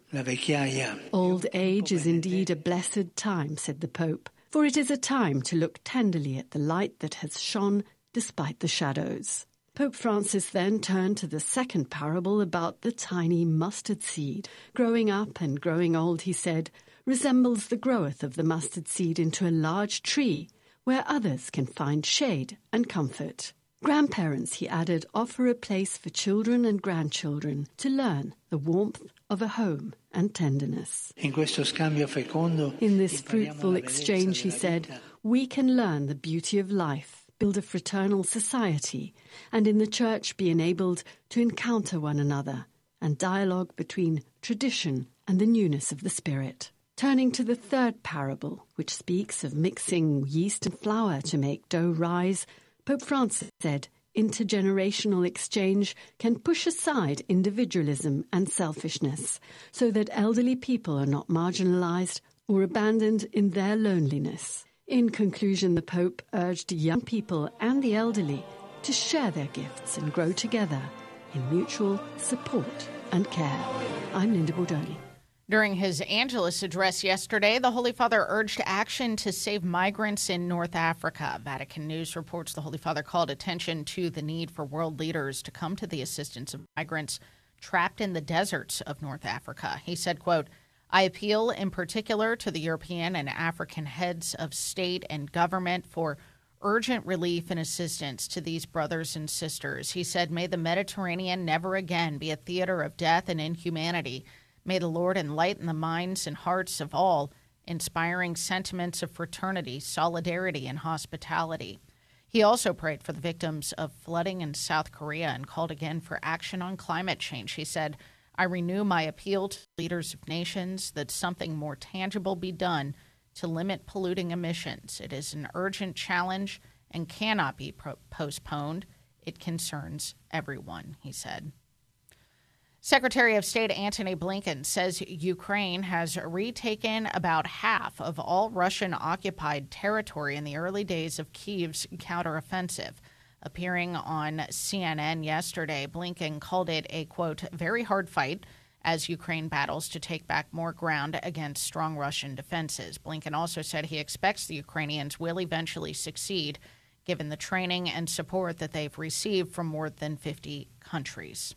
Old age is indeed a blessed time, said the Pope, for it is a time to look tenderly at the light that has shone despite the shadows. Pope Francis then turned to the second parable about the tiny mustard seed. Growing up and growing old, he said, resembles the growth of the mustard seed into a large tree where others can find shade and comfort. Grandparents, he added, offer a place for children and grandchildren to learn the warmth of a home and tenderness. In this fruitful exchange, he said, we can learn the beauty of life, build a fraternal society, and in the church be enabled to encounter one another and dialogue between tradition and the newness of the spirit. Turning to the third parable, which speaks of mixing yeast and flour to make dough rise, Pope Francis said intergenerational exchange can push aside individualism and selfishness so that elderly people are not marginalized or abandoned in their loneliness. In conclusion, the Pope urged young people and the elderly to share their gifts and grow together in mutual support and care. I'm Linda Bordoni. During his Angelus address yesterday, the Holy Father urged action to save migrants in North Africa. Vatican News reports the Holy Father called attention to the need for world leaders to come to the assistance of migrants trapped in the deserts of North Africa. He said, quote, I appeal in particular to the European and African heads of state and government for urgent relief and assistance to these brothers and sisters. He said, May the Mediterranean never again be a theater of death and inhumanity. May the Lord enlighten the minds and hearts of all, inspiring sentiments of fraternity, solidarity, and hospitality. He also prayed for the victims of flooding in South Korea and called again for action on climate change. He said, I renew my appeal to leaders of nations that something more tangible be done to limit polluting emissions. It is an urgent challenge and cannot be pro- postponed. It concerns everyone, he said. Secretary of State Antony Blinken says Ukraine has retaken about half of all Russian occupied territory in the early days of Kiev's counteroffensive. Appearing on CNN yesterday, Blinken called it a quote, very hard fight as Ukraine battles to take back more ground against strong Russian defenses. Blinken also said he expects the Ukrainians will eventually succeed given the training and support that they've received from more than 50 countries.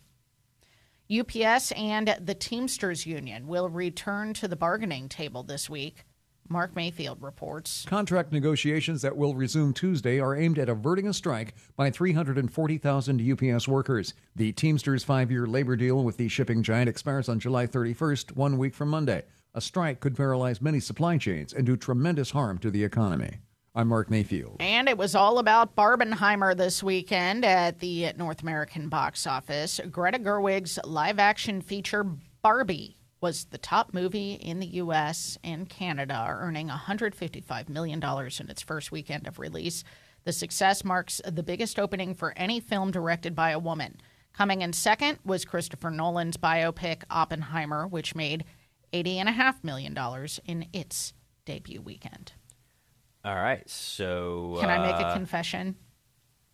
UPS and the Teamsters Union will return to the bargaining table this week. Mark Mayfield reports. Contract negotiations that will resume Tuesday are aimed at averting a strike by 340,000 UPS workers. The Teamsters five year labor deal with the shipping giant expires on July 31st, one week from Monday. A strike could paralyze many supply chains and do tremendous harm to the economy. I'm Mark Mayfield. And it was all about Barbenheimer this weekend at the North American box office. Greta Gerwig's live action feature Barbie was the top movie in the U.S. and Canada, earning $155 million in its first weekend of release. The success marks the biggest opening for any film directed by a woman. Coming in second was Christopher Nolan's biopic Oppenheimer, which made $80.5 million in its debut weekend. All right. So Can I make a uh, confession?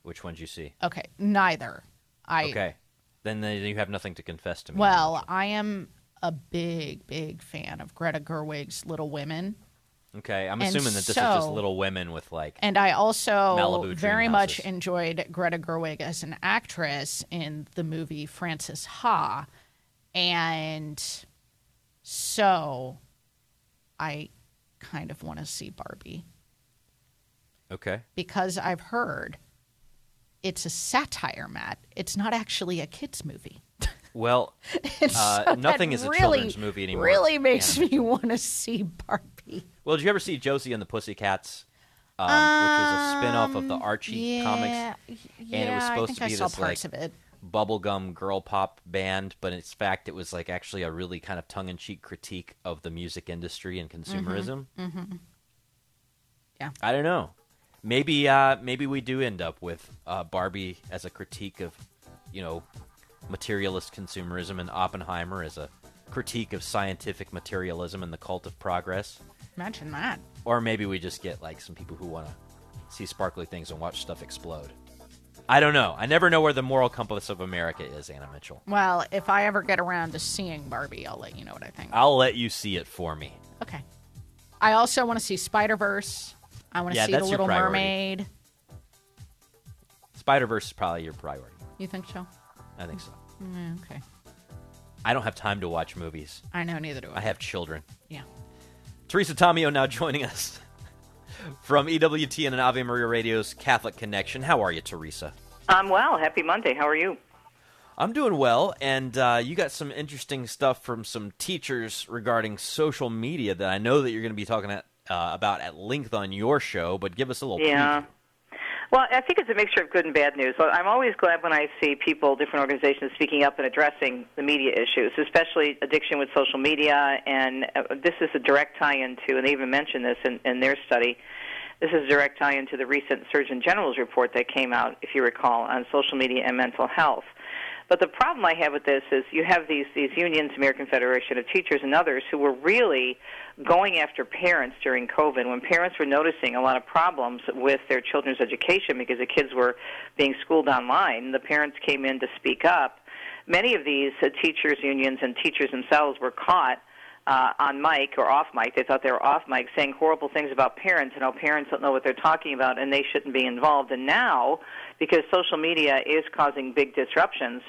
Which one did you see? Okay, neither. I okay. Then then you have nothing to confess to me. Well, I am a big, big fan of Greta Gerwig's Little Women. Okay, I'm And assuming that this is just so- Little Women with like. And I also dream very much houses. enjoyed Greta Gerwig as an actress in the movie Frances Ha. And so I kind of want to see Barbie Okay. because I've heard it's a satire, Matt. It's not actually a kids' movie. Well, uh, so nothing is a really, children's movie anymore. Really makes Yeah. me want to see Barbie. Well, did you ever see Josie and the Pussycats? Um, which was a spin-off of the Archie yeah, comics, and it was supposed to be this like bubblegum girl pop band, but in fact it was like actually a really kind of tongue in cheek critique of the music industry and consumerism. Mm-hmm. Yeah. I don't know. Maybe uh, maybe we do end up with uh, Barbie as a critique of, you know, materialist consumerism, and Oppenheimer as a critique of scientific materialism and the cult of progress. Imagine that. Or maybe we just get like some people who want to see sparkly things and watch stuff explode. I don't know. I never know where the moral compass of America is, Anna Mitchell. Well, if I ever get around to seeing Barbie, I'll let you know what I think. I'll let you see it for me. Okay. I also want to see Spider Verse. I want to Yeah, see that's The Little priority. Mermaid. Spider Verse is probably your priority. You think so? I think so. Mm, okay. I don't have time to watch movies. I know, neither do I. I have children. Yeah. Teresa Tomeo now joining us from EWTN and Ave Maria Radio's Catholic Connection. How are you, Teresa? I'm well. Happy Monday. How are you? I'm doing well, and uh, you got some interesting stuff from some teachers regarding social media that I know that you're going to be talking at, uh, about at length on your show. But give us a little Yeah. Well, I think it's a mixture of good and bad news. I'm always glad when I see people, different organizations, speaking up and addressing the media issues, especially addiction with social media. And uh, this is a direct tie-in to, and they even mentioned this in, in their study. This is a direct tie-in to the recent Surgeon General's report that came out, if you recall, on social media and mental health. But the problem I have with this is you have these these unions, American Federation of Teachers and others, who were really going after parents during COVID when parents were noticing a lot of problems with their children's education because the kids were being schooled online. The parents came in to speak up. Many of these uh, teachers unions and teachers themselves were caught uh, on mic or off mic. They thought they were off mic saying horrible things about parents and how parents don't know what they're talking about and they shouldn't be involved. And now, because social media is causing big disruptions,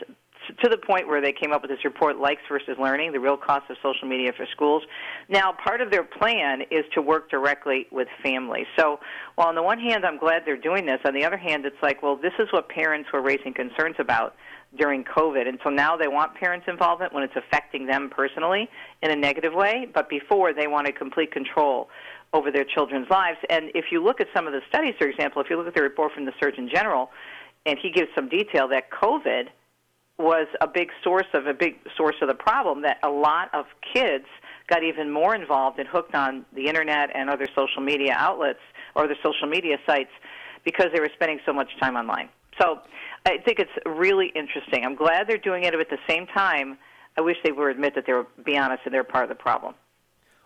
to the point where they came up with this report, Likes versus Learning, the real cost of social media for schools. Now, part of their plan is to work directly with families. So, while on the one hand, I'm glad they're doing this, on the other hand, it's like, well, this is what parents were raising concerns about during COVID. And so now they want parents' involvement when it's affecting them personally in a negative way, but before they wanted complete control over their children's lives. And if you look at some of the studies, for example, if you look at the report from the Surgeon General, and he gives some detail that COVID was a big source of a big source of the problem that a lot of kids got even more involved and hooked on the internet and other social media outlets or the social media sites because they were spending so much time online. So I think it's really interesting. I'm glad they're doing it, but at the same time, I wish they would admit that they were, be honest, and they're part of the problem.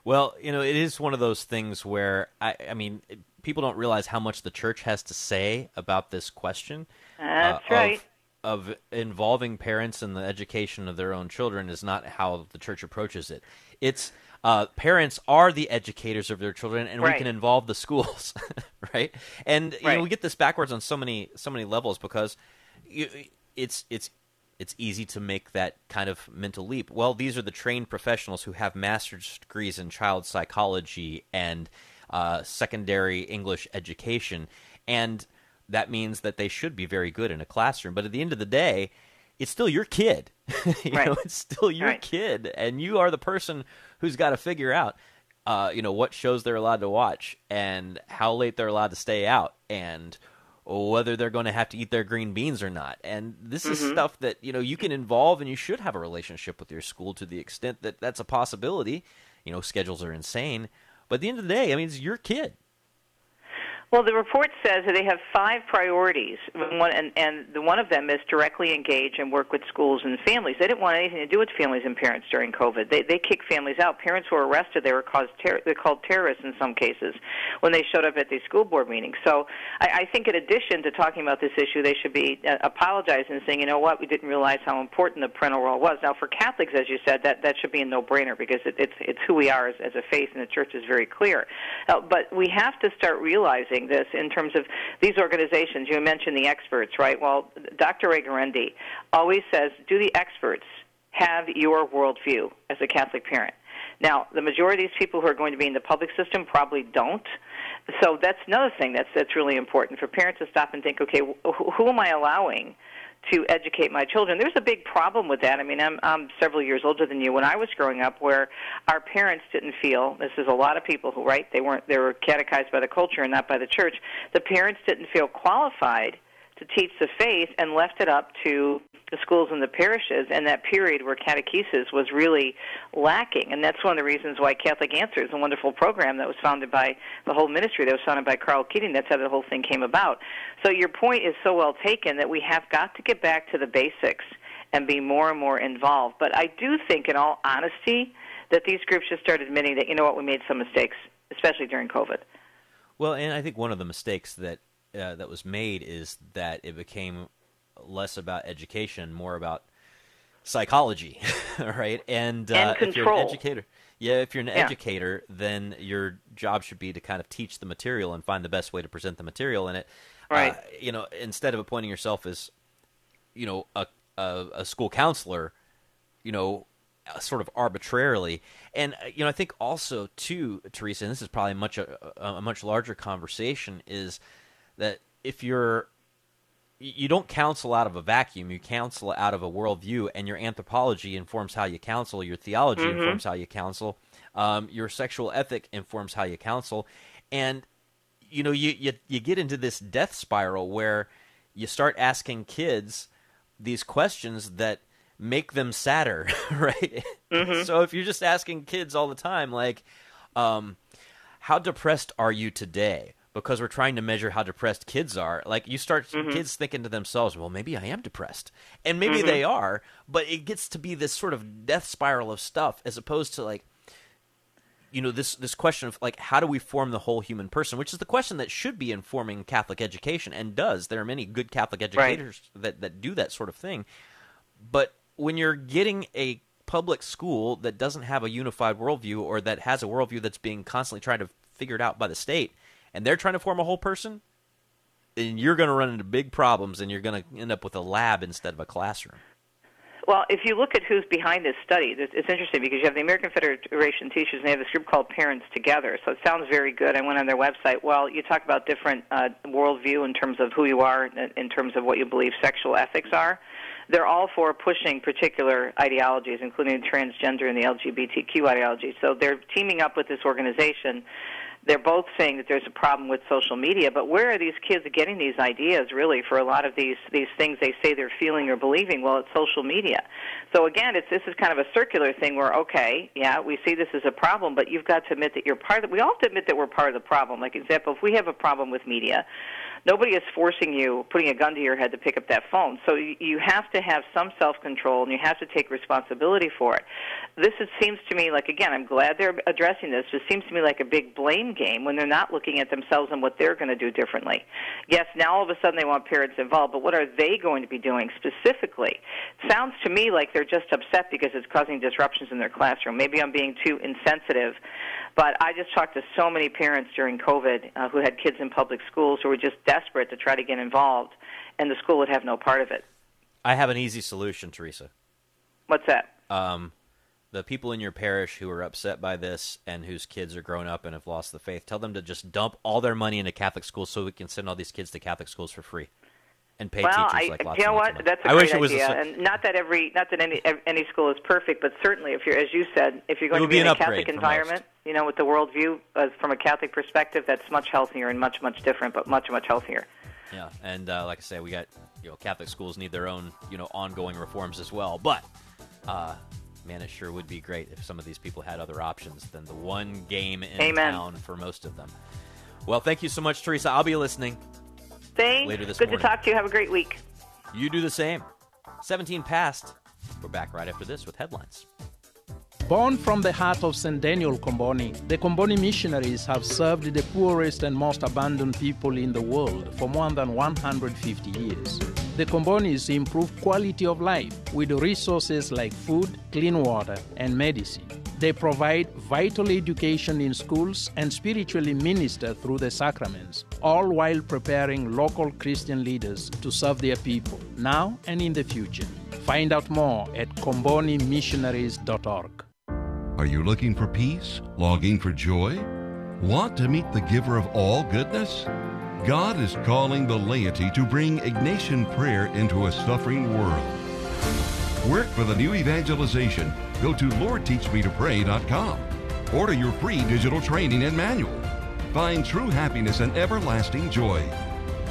Well, you know, it is one of those things where I, I mean, people don't realize how much the church has to say about this question. That's uh, right. Of, of involving parents in the education of their own children is not how the church approaches it. It's uh, parents are the educators of their children, and we can involve the schools, right? And you know, we get this backwards on so many so many levels because you, it's it's it's easy to make that kind of mental leap. Well, these are the trained professionals who have master's degrees in child psychology and uh, secondary English education, and that means that they should be very good in a classroom. But at the end of the day, it's still your kid. you Right. know, it's still your Right. kid, and you are the person who's got to figure out, uh, you know, what shows they're allowed to watch and how late they're allowed to stay out and whether they're going to have to eat their green beans or not. And this is Mhm. stuff that you know you can involve, and you should have a relationship with your school to the extent that that's a possibility. You know, schedules are insane, but at the end of the day, I mean, it's your kid. Well, the report says that they have five priorities, one, and, and the one of them is directly engage and work with schools and families. They didn't want anything to do with families and parents during COVID. They they kicked families out. Parents were arrested. They were caused ter- they're called terrorists in some cases when they showed up at these school board meetings. So I, I think, in addition to talking about this issue, they should be uh, apologizing and saying, you know what, we didn't realize how important the parental role was. Now, for Catholics, as you said, that that should be a no-brainer because it, it's it's who we are as, as a faith, and the church is very clear. Uh, but we have to start realizing this in terms of these organizations. You mentioned the experts, right? Well, Dr. Ray always says, do the experts have your worldview as a Catholic parent? Now, the majority of these people who are going to be in the public system probably don't. So that's another thing that's that's really important for parents to stop and think, okay, wh- who am I allowing to educate my children. There's a big problem with that. I mean, I'm, I'm several years older than you. When I was growing up, where our parents didn't feel this is a lot of people who, right? They weren't they were catechized by the culture and not by the church. The parents didn't feel qualified to teach the faith and left it up to the schools and the parishes and that period where catechesis was really lacking. And that's one of the reasons why Catholic Answers, a wonderful program that was founded by the whole ministry, that was founded by Karl Keating, that's how the whole thing came about. So your point is so well taken that we have got to get back to the basics and be more and more involved. But I do think, in all honesty, that these groups just start admitting that, you know what, we made some mistakes, especially during COVID. Well, and I think one of the mistakes that uh, that was made is that it became less about education, more about psychology, right? And, uh, if you're an educator, yeah, if you're an yeah. educator, then your job should be to kind of teach the material and find the best way to present the material in it. Right. Uh, you know, instead of appointing yourself as, you know, a, a, a school counselor, you know, uh, sort of arbitrarily. And uh, you know, I think also too, Teresa, and this is probably much a, a much larger conversation, is that if you're you don't counsel out of a vacuum. You counsel out of a worldview, and your anthropology informs how you counsel. Your theology mm-hmm. informs how you counsel. Um, your sexual ethic informs how you counsel, and you know you, you you get into this death spiral where you start asking kids these questions that make them sadder, right? Mm-hmm. So if you're just asking kids all the time, like, um, how depressed are you today? Because we're trying to measure how depressed kids are. Like you start mm-hmm. kids thinking to themselves, well, maybe I am depressed. And maybe mm-hmm. they are, but it gets to be this sort of death spiral of stuff as opposed to like you know this this question of like how do we form the whole human person which is the question that should be informing catholic education and does there are many good catholic educators right. that that do that sort of thing but when you're getting a public school that doesn't have a unified worldview or that has a worldview that's being constantly tried to figure it out by the state and they're trying to form a whole person then you're going to run into big problems and you're going to end up with a lab instead of a classroom well, if you look at who's behind this study, it's interesting because you have the American Federation of Teachers, and they have this group called Parents Together. So it sounds very good. I went on their website. Well, you talk about different uh, worldview in terms of who you are, in terms of what you believe sexual ethics are they're all for pushing particular ideologies, including transgender and the LGBTQ ideology. So they're teaming up with this organization. They're both saying that there's a problem with social media, but where are these kids getting these ideas really for a lot of these these things they say they're feeling or believing? Well, it's social media. So again, it's this is kind of a circular thing where okay, yeah, we see this as a problem, but you've got to admit that you're part of. We all have to admit that we're part of the problem. Like example, if we have a problem with media, nobody is forcing you, putting a gun to your head to pick up that phone. So you have to have some self control and you have to take responsibility for it. This it seems to me like again, I'm glad they're addressing this. It seems to me like a big blame game when they're not looking at themselves and what they're going to do differently. Yes, now all of a sudden they want parents involved, but what are they going to be doing specifically? It sounds to me like they're just upset because it's causing disruptions in their classroom. Maybe I'm being too insensitive but I just talked to so many parents during COVID uh, who had kids in public schools who were just desperate to try to get involved, and the school would have no part of it. I have an easy solution, Teresa. What's that? Um, the people in your parish who are upset by this and whose kids are grown up and have lost the faith, tell them to just dump all their money into Catholic schools so we can send all these kids to Catholic schools for free and pay well, teachers I, like lots you know what? That's a I great wish it was idea, a, and not that every, not that any any school is perfect, but certainly if you're, as you said, if you're going to be, be in a Catholic environment, you know, with the worldview uh, from a Catholic perspective, that's much healthier and much much different, but much much healthier. Yeah, and uh, like I say, we got you know Catholic schools need their own you know ongoing reforms as well, but. Uh, man, it sure would be great if some of these people had other options than the one game in Amen. town for most of them. Well, thank you so much, Teresa. I'll be listening. Thanks. Later this Good morning. to talk to you. Have a great week. You do the same. 17 past. We're back right after this with headlines. Born from the heart of St. Daniel Comboni, the Comboni missionaries have served the poorest and most abandoned people in the world for more than 150 years. The Combonis improve quality of life with resources like food, clean water, and medicine. They provide vital education in schools and spiritually minister through the sacraments, all while preparing local Christian leaders to serve their people now and in the future. Find out more at combonimissionaries.org. Are you looking for peace? Longing for joy? Want to meet the giver of all goodness? God is calling the laity to bring Ignatian prayer into a suffering world. Work for the new evangelization. Go to LordTeachMeToPray.com. Order your free digital training and manual. Find true happiness and everlasting joy.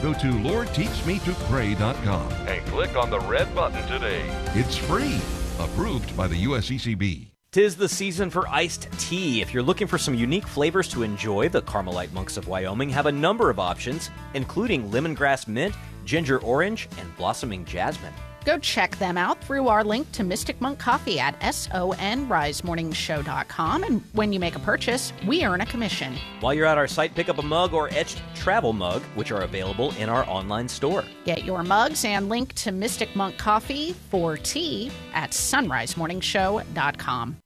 Go to LordTeachMeToPray.com. And click on the red button today. It's free. Approved by the USCCB. Tis the season for iced tea. If you're looking for some unique flavors to enjoy, the Carmelite Monks of Wyoming have a number of options, including lemongrass mint, ginger orange, and blossoming jasmine. Go check them out through our link to Mystic Monk Coffee at sonrisemorningshow.com. And when you make a purchase, we earn a commission. While you're at our site, pick up a mug or etched travel mug, which are available in our online store. Get your mugs and link to Mystic Monk Coffee for tea at sonrisemorningshow.com.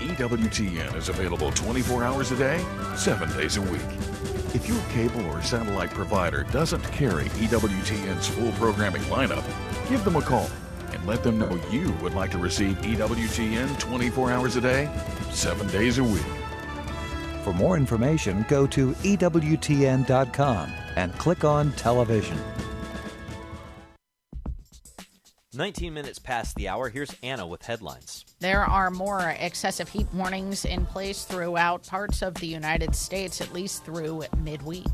EWTN is available 24 hours a day, 7 days a week. If your cable or satellite provider doesn't carry EWTN's full programming lineup, give them a call and let them know you would like to receive EWTN 24 hours a day, 7 days a week. For more information, go to EWTN.com and click on television. 19 minutes past the hour, here's Anna with headlines. There are more excessive heat warnings in place throughout parts of the United States, at least through midweek.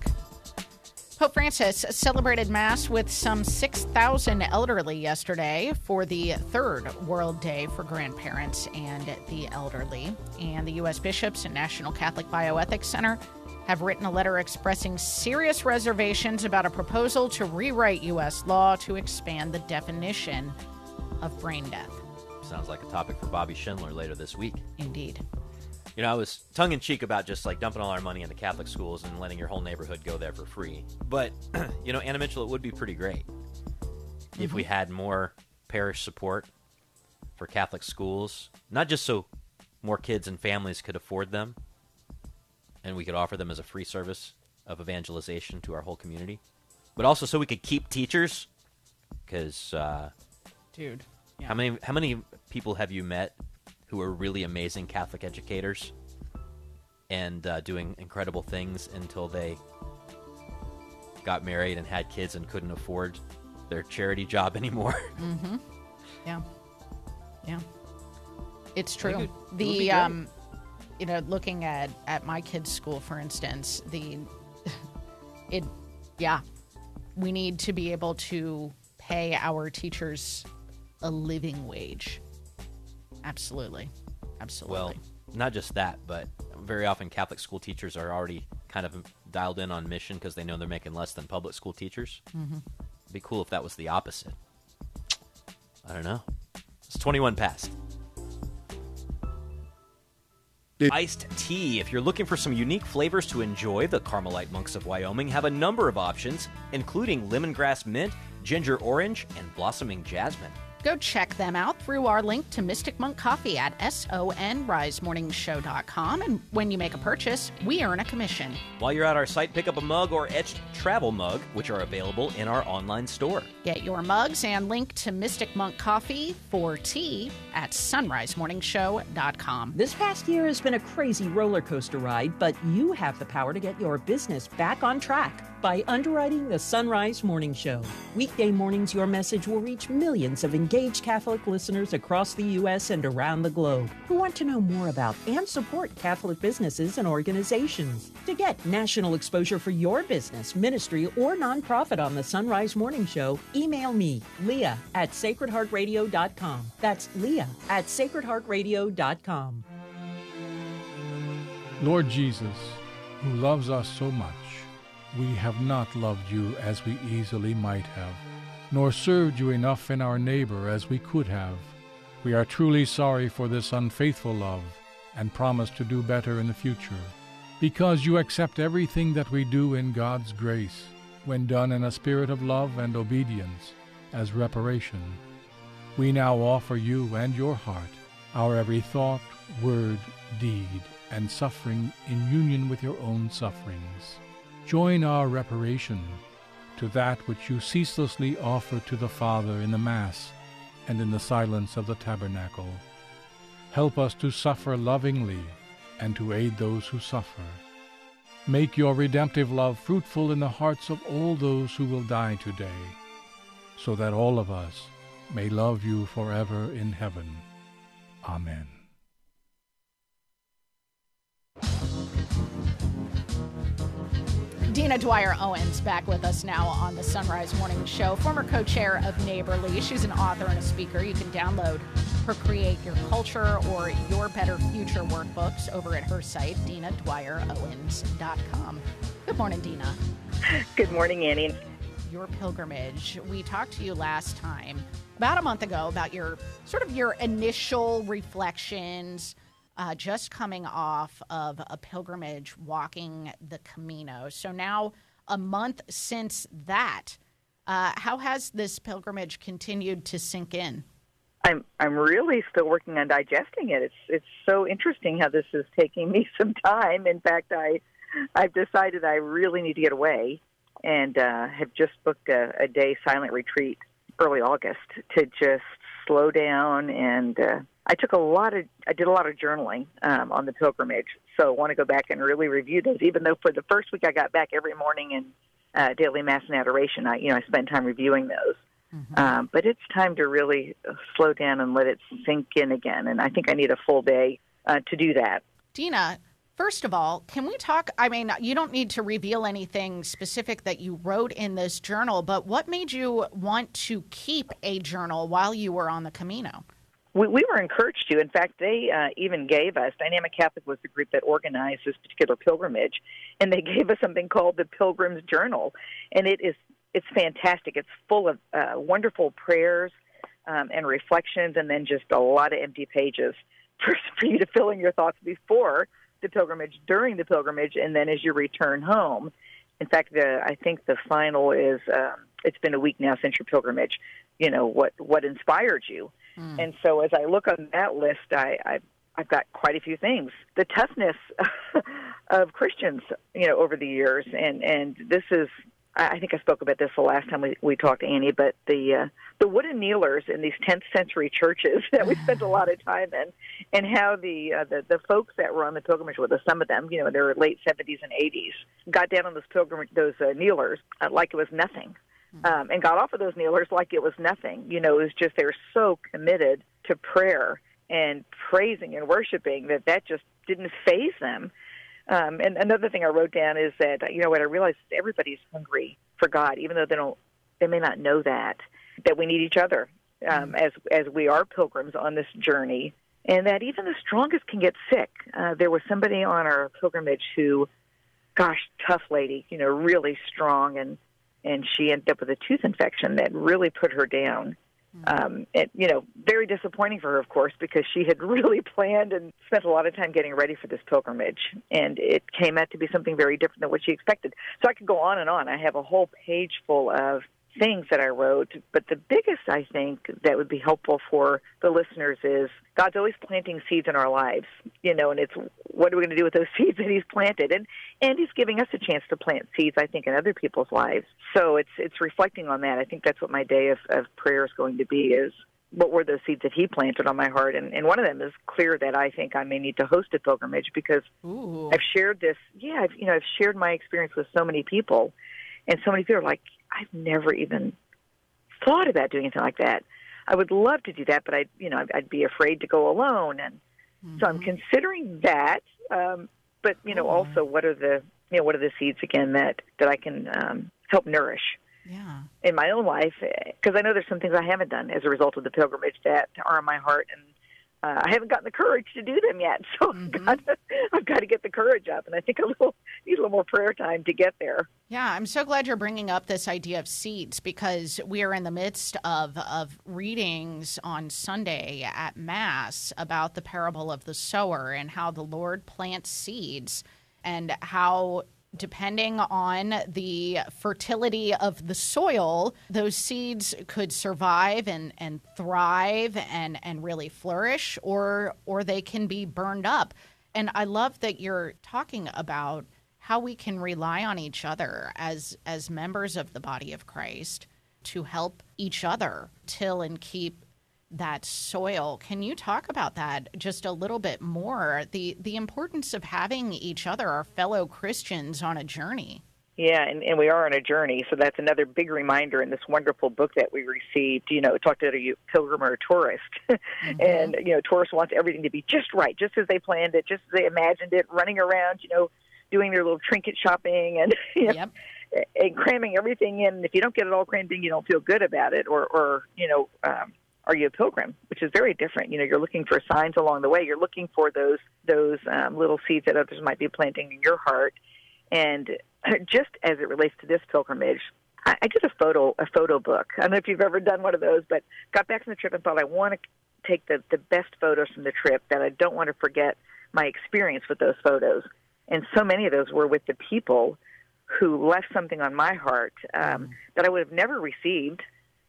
Pope Francis celebrated Mass with some 6,000 elderly yesterday for the third World Day for Grandparents and the Elderly. And the U.S. Bishops and National Catholic Bioethics Center have written a letter expressing serious reservations about a proposal to rewrite U.S. law to expand the definition of brain death. Sounds like a topic for Bobby Schindler later this week. Indeed. You know, I was tongue in cheek about just like dumping all our money into Catholic schools and letting your whole neighborhood go there for free. But, you know, Anna Mitchell, it would be pretty great if we had more parish support for Catholic schools, not just so more kids and families could afford them and we could offer them as a free service of evangelization to our whole community, but also so we could keep teachers. Because, uh, dude, how many how many people have you met who are really amazing Catholic educators and uh, doing incredible things until they got married and had kids and couldn't afford their charity job anymore? Mm-hmm. Yeah. Yeah. It's It true. would- it the um, you know, looking at at my kids' school, for instance, the it, yeah, we need to be able to pay our teachers a living wage. Absolutely, absolutely. Well, not just that, but very often Catholic school teachers are already kind of dialed in on mission because they know they're making less than public school teachers. Mhm. It'd be cool if that was the opposite. I don't know. It's 21 past. Iced tea. If you're looking for some unique flavors to enjoy, the Carmelite Monks of Wyoming have a number of options, including lemongrass mint, ginger orange, and blossoming jasmine. Go check them out through our link to Mystic Monk Coffee at sonrisemorningshow.com. And when you make a purchase, we earn a commission. While you're at our site, pick up a mug or etched travel mug, which are available in our online store. Get your mugs and link to Mystic Monk Coffee for tea at sonrisemorningshow.com. This past year has been a crazy roller coaster ride, but you have the power to get your business back on track by underwriting the Sonrise Morning Show. Weekday mornings, your message will reach millions of engaged Catholic listeners across the U.S. and around the globe who want to know more about and support Catholic businesses and organizations. To get national exposure for your business, ministry, or nonprofit on the Sonrise Morning Show, email me, Leah at sacredheartradio.com. That's Leah at sacredheartradio.com. Lord Jesus, who loves us so much, we have not loved you as we easily might have, nor served you enough in our neighbor as we could have. We are truly sorry for this unfaithful love and promise to do better in the future, because you accept everything that we do in God's grace, when done in a spirit of love and obedience, as reparation. We now offer you and your heart our every thought, word, deed, and suffering in union with your own sufferings. Join our reparation to that which you ceaselessly offer to the Father in the Mass and in the silence of the tabernacle. Help us to suffer lovingly and to aid those who suffer. Make your redemptive love fruitful in the hearts of all those who will die today, so that all of us may love you forever in heaven. Amen. Dina Dwyer Owens back with us now on the Sonrise Morning Show, former co chair of Neighborly. She's an author and a speaker. You can download her Create Your Culture or Your Better Future workbooks over at her site, dinadwyerowens.com. Good morning, Dina. Good morning, Annie. Your pilgrimage. We talked to you last time, about a month ago, about your sort of your initial reflections uh, just coming off of a pilgrimage walking the Camino. So now, a month since that, uh, how has this pilgrimage continued to sink in? I'm I'm really still working on digesting it. It's it's so interesting how this is taking me some time. In fact, I I've decided I really need to get away, and uh, have just booked a, a day silent retreat early August to just slow down and uh, I took a lot of, I did a lot of journaling um, on the pilgrimage. So I want to go back and really review those. Even though for the first week I got back every morning in uh, daily mass and adoration, I, you know, I spent time reviewing those. Mm-hmm. Um, but it's time to really uh, slow down and let it sink in again. And I think I need a full day uh, to do that. Dina, first of all, can we talk? I mean, you don't need to reveal anything specific that you wrote in this journal, but what made you want to keep a journal while you were on the Camino? We, we were encouraged to. In fact, they uh, even gave us Dynamic Catholic was the group that organized this particular pilgrimage, and they gave us something called the Pilgrim's Journal, and it is it's fantastic. It's full of uh, wonderful prayers um, and reflections, and then just a lot of empty pages for, for you to fill in your thoughts before the pilgrimage, during the pilgrimage, and then as you return home. In fact, the, I think the final is. Um, it's been a week now since your pilgrimage. You know what what inspired you Mm. And so as I look on that list, I, I I've got quite a few things. The toughness of Christians, you know, over the years, and and this is. I think I spoke about this the last time we, we talked, Annie. But the uh, the wooden kneelers in these 10th century churches that we spent a lot of time in, and how the uh, the the folks that were on the pilgrimage with us, some of them, you know, in their late 70s and 80s, got down on those pilgrimage those uh, kneelers uh, like it was nothing um, and got off of those kneelers like it was nothing. You know, it was just they were so committed to prayer and praising and worshiping that that just didn't phase them. Um, and another thing I wrote down is that you know what I realized is everybody's hungry for God, even though they don't, they may not know that that we need each other um, as as we are pilgrims on this journey, and that even the strongest can get sick. Uh, there was somebody on our pilgrimage who, gosh, tough lady, you know, really strong and and she ended up with a tooth infection that really put her down. Mm-hmm. Um, it, you know, very disappointing for her, of course, because she had really planned and spent a lot of time getting ready for this pilgrimage, and it came out to be something very different than what she expected. So I could go on and on. I have a whole page full of things that I wrote, but the biggest I think that would be helpful for the listeners is God's always planting seeds in our lives, you know, and it's what are we going to do with those seeds that He's planted, and and He's giving us a chance to plant seeds, I think, in other people's lives. So it's it's reflecting on that. I think that's what my day of, of prayer is going to be is what were those seeds that he planted on my heart and, and one of them is clear that i think i may need to host a pilgrimage because Ooh. i've shared this yeah I've, you know i've shared my experience with so many people and so many people are like I've never even thought about doing anything like that. I would love to do that, but I, you know, I'd, I'd be afraid to go alone, and mm-hmm. so I'm mm-hmm. considering that. Um, but you know, also, what are the, you know, what are the seeds again that that I can um, help nourish? Yeah. In my own life, because I know there's some things I haven't done as a result of the pilgrimage that are on my heart, and uh, I haven't gotten the courage to do them yet. So mm-hmm. I've, got to, I've got to get the courage up, and I think a little need a little more prayer time to get there. Yeah, I'm so glad you're bringing up this idea of seeds because we are in the midst of of readings on Sunday at Mass about the parable of the sower and how the Lord plants seeds and how depending on the fertility of the soil, those seeds could survive and, and thrive and, and really flourish, or or they can be burned up. And I love that you're talking about how we can rely on each other as as members of the body of Christ to help each other till and keep that soil. Can you talk about that just a little bit more? The the importance of having each other, our fellow Christians, on a journey. Yeah, and, and we are on a journey, so that's another big reminder in this wonderful book that we received. You know, talk to a pilgrim or a tourist, mm-hmm. and you know, tourist wants everything to be just right, just as they planned it, just as they imagined it, running around, you know, doing their little trinket shopping and you know, Yep. and cramming everything in. If you don't get it all crammed in, you don't feel good about it, or or you know, um, are you a pilgrim? Which is very different. You know, you're looking for signs along the way. You're looking for those those um, little seeds that others might be planting in your heart. And just as it relates to this pilgrimage, I, I did a photo a photo book. I don't know if you've ever done one of those, but got back from the trip and thought I want to take the the best photos from the trip that I don't want to forget my experience with those photos. And so many of those were with the people who left something on my heart um, that I would have never received,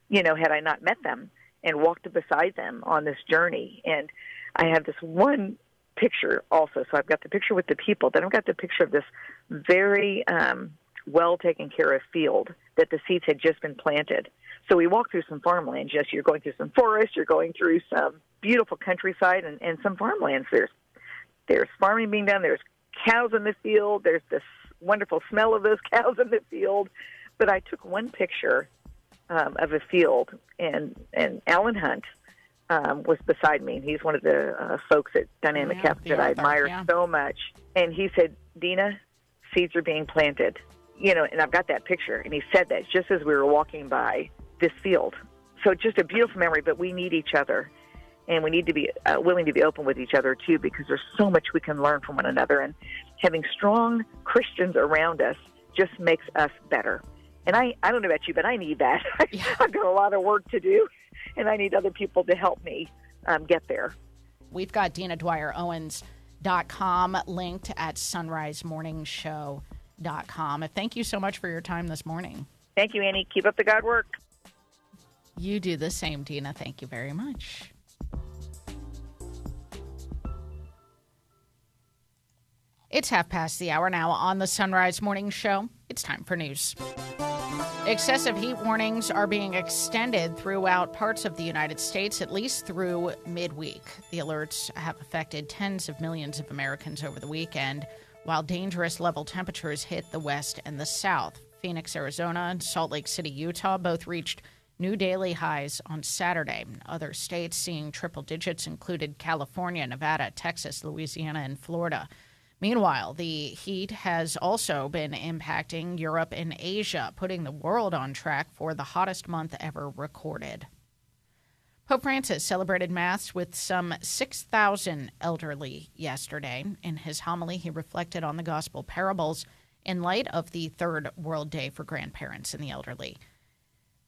you know, had I not met them and walked beside them on this journey. And I have this one picture also. So I've got the picture with the people, then I've got the picture of this very um, well taken care of field that the seeds had just been planted. So we walk through some farmland. Yes, you're going through some forest, you're going through some beautiful countryside and, and some farmlands. There's there's farming being done. There's cows in the field. There's this wonderful smell of those cows in the field. But I took one picture um, of a field, and and Allen Hunt um, was beside me. And he's one of the uh, folks at Dynamic Yeah, the that I admire yeah. so much. And he said, "Dina, seeds are being planted." You know, and I've got that picture. And he said that just as we were walking by this field. So just a beautiful memory. But we need each other and we need to be uh, willing to be open with each other too because there's so much we can learn from one another and having strong christians around us just makes us better and i i don't know about you but i need that i've got a lot of work to do and i need other people to help me um, get there We've got Dina Dwyer Owens.com linked at Sonrise Morning sonrisemorningshow.com. Thank you so much for your time this morning. thank you annie keep up the god work You do the same, Dina. Thank you very much. It's half past the hour now on the Sonrise Morning Show. It's time for news. Excessive heat warnings are being extended throughout parts of the United States, at least through midweek. The alerts have affected tens of millions of Americans over the weekend, while dangerous level temperatures hit the west and the south. Phoenix, Arizona, and Salt Lake City, Utah both reached new daily highs on Saturday. Other states seeing triple digits included California, Nevada, Texas, Louisiana, and Florida. Meanwhile, the heat has also been impacting Europe and Asia, putting the world on track for the hottest month ever recorded. Pope Francis celebrated Mass with some 6,000 elderly yesterday. In his homily, he reflected on the gospel parables in light of the Third World Day for grandparents and the elderly.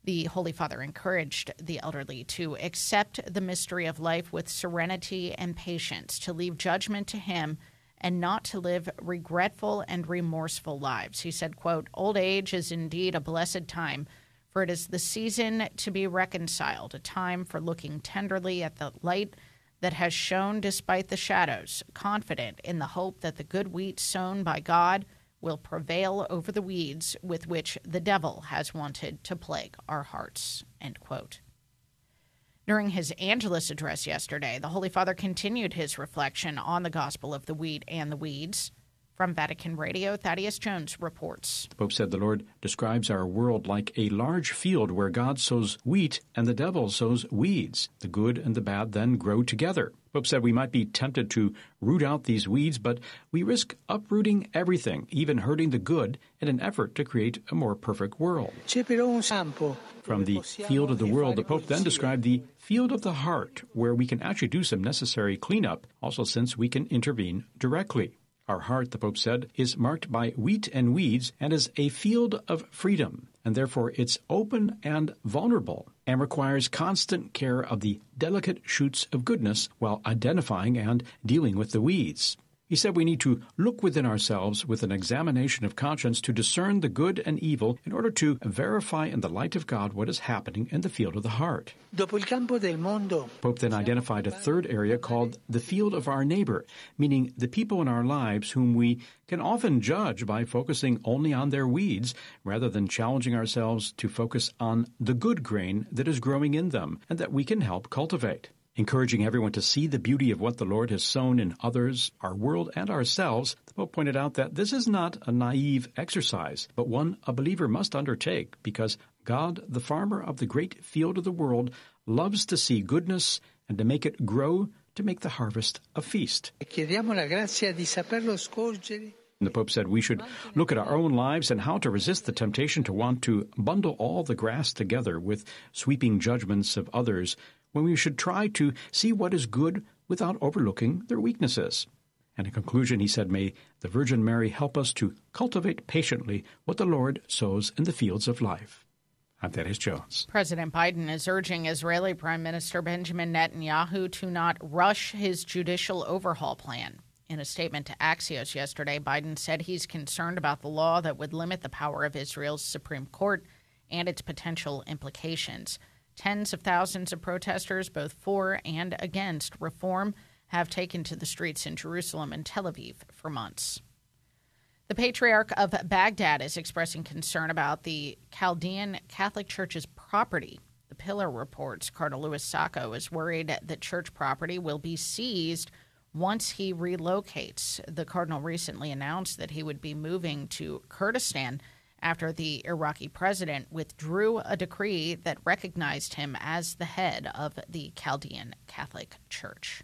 The Holy Father encouraged the elderly to accept the mystery of life with serenity and patience, to leave judgment to Him, and not to live regretful and remorseful lives. He said, quote, Old age is indeed a blessed time, for it is the season to be reconciled, a time for looking tenderly at the light that has shone despite the shadows, confident in the hope that the good wheat sown by God will prevail over the weeds with which the devil has wanted to plague our hearts. End quote. During his Angelus address yesterday, the Holy Father continued his reflection on the gospel of the wheat and the weeds. From Vatican Radio, Thaddeus Jones reports. The Pope said the Lord describes our world like a large field where God sows wheat and the devil sows weeds. The good and the bad then grow together. Pope said we might be tempted to root out these weeds, but we risk uprooting everything, even hurting the good, in an effort to create a more perfect world. From the field of the world, the Pope then described the field of the heart, where we can actually do some necessary cleanup, also since we can intervene directly. Our heart, the Pope said, is marked by wheat and weeds and is a field of freedom, and therefore it's open and vulnerable and requires constant care of the delicate shoots of goodness while identifying and dealing with the weeds. He said we need to look within ourselves with an examination of conscience to discern the good and evil in order to verify in the light of God what is happening in the field of the heart. Pope then identified a third area called the field of our neighbor, meaning the people in our lives whom we can often judge by focusing only on their weeds rather than challenging ourselves to focus on the good grain that is growing in them and that we can help cultivate. Encouraging everyone to see the beauty of what the Lord has sown in others, our world, and ourselves, the Pope pointed out that this is not a naive exercise, but one a believer must undertake because God, the farmer of the great field of the world, loves to see goodness and to make it grow to make the harvest a feast. The Pope said we should look at our own lives and how to resist the temptation to want to bundle all the grass together with sweeping judgments of others when we should try to see what is good without overlooking their weaknesses. And in conclusion, he said, May the Virgin Mary help us to cultivate patiently what the Lord sows in the fields of life. I'm Dennis Jones. President Biden is urging Israeli Prime Minister Benjamin Netanyahu to not rush his judicial overhaul plan. In a statement to Axios yesterday, Biden said he's concerned about the law that would limit the power of Israel's Supreme Court and its potential implications. Tens of thousands of protesters, both for and against reform, have taken to the streets in Jerusalem and Tel Aviv for months. The Patriarch of Baghdad is expressing concern about the Chaldean Catholic Church's property. The Pillar reports Cardinal Louis Sako is worried that church property will be seized once he relocates. The cardinal recently announced that he would be moving to Kurdistan after the Iraqi president withdrew a decree that recognized him as the head of the Chaldean Catholic Church.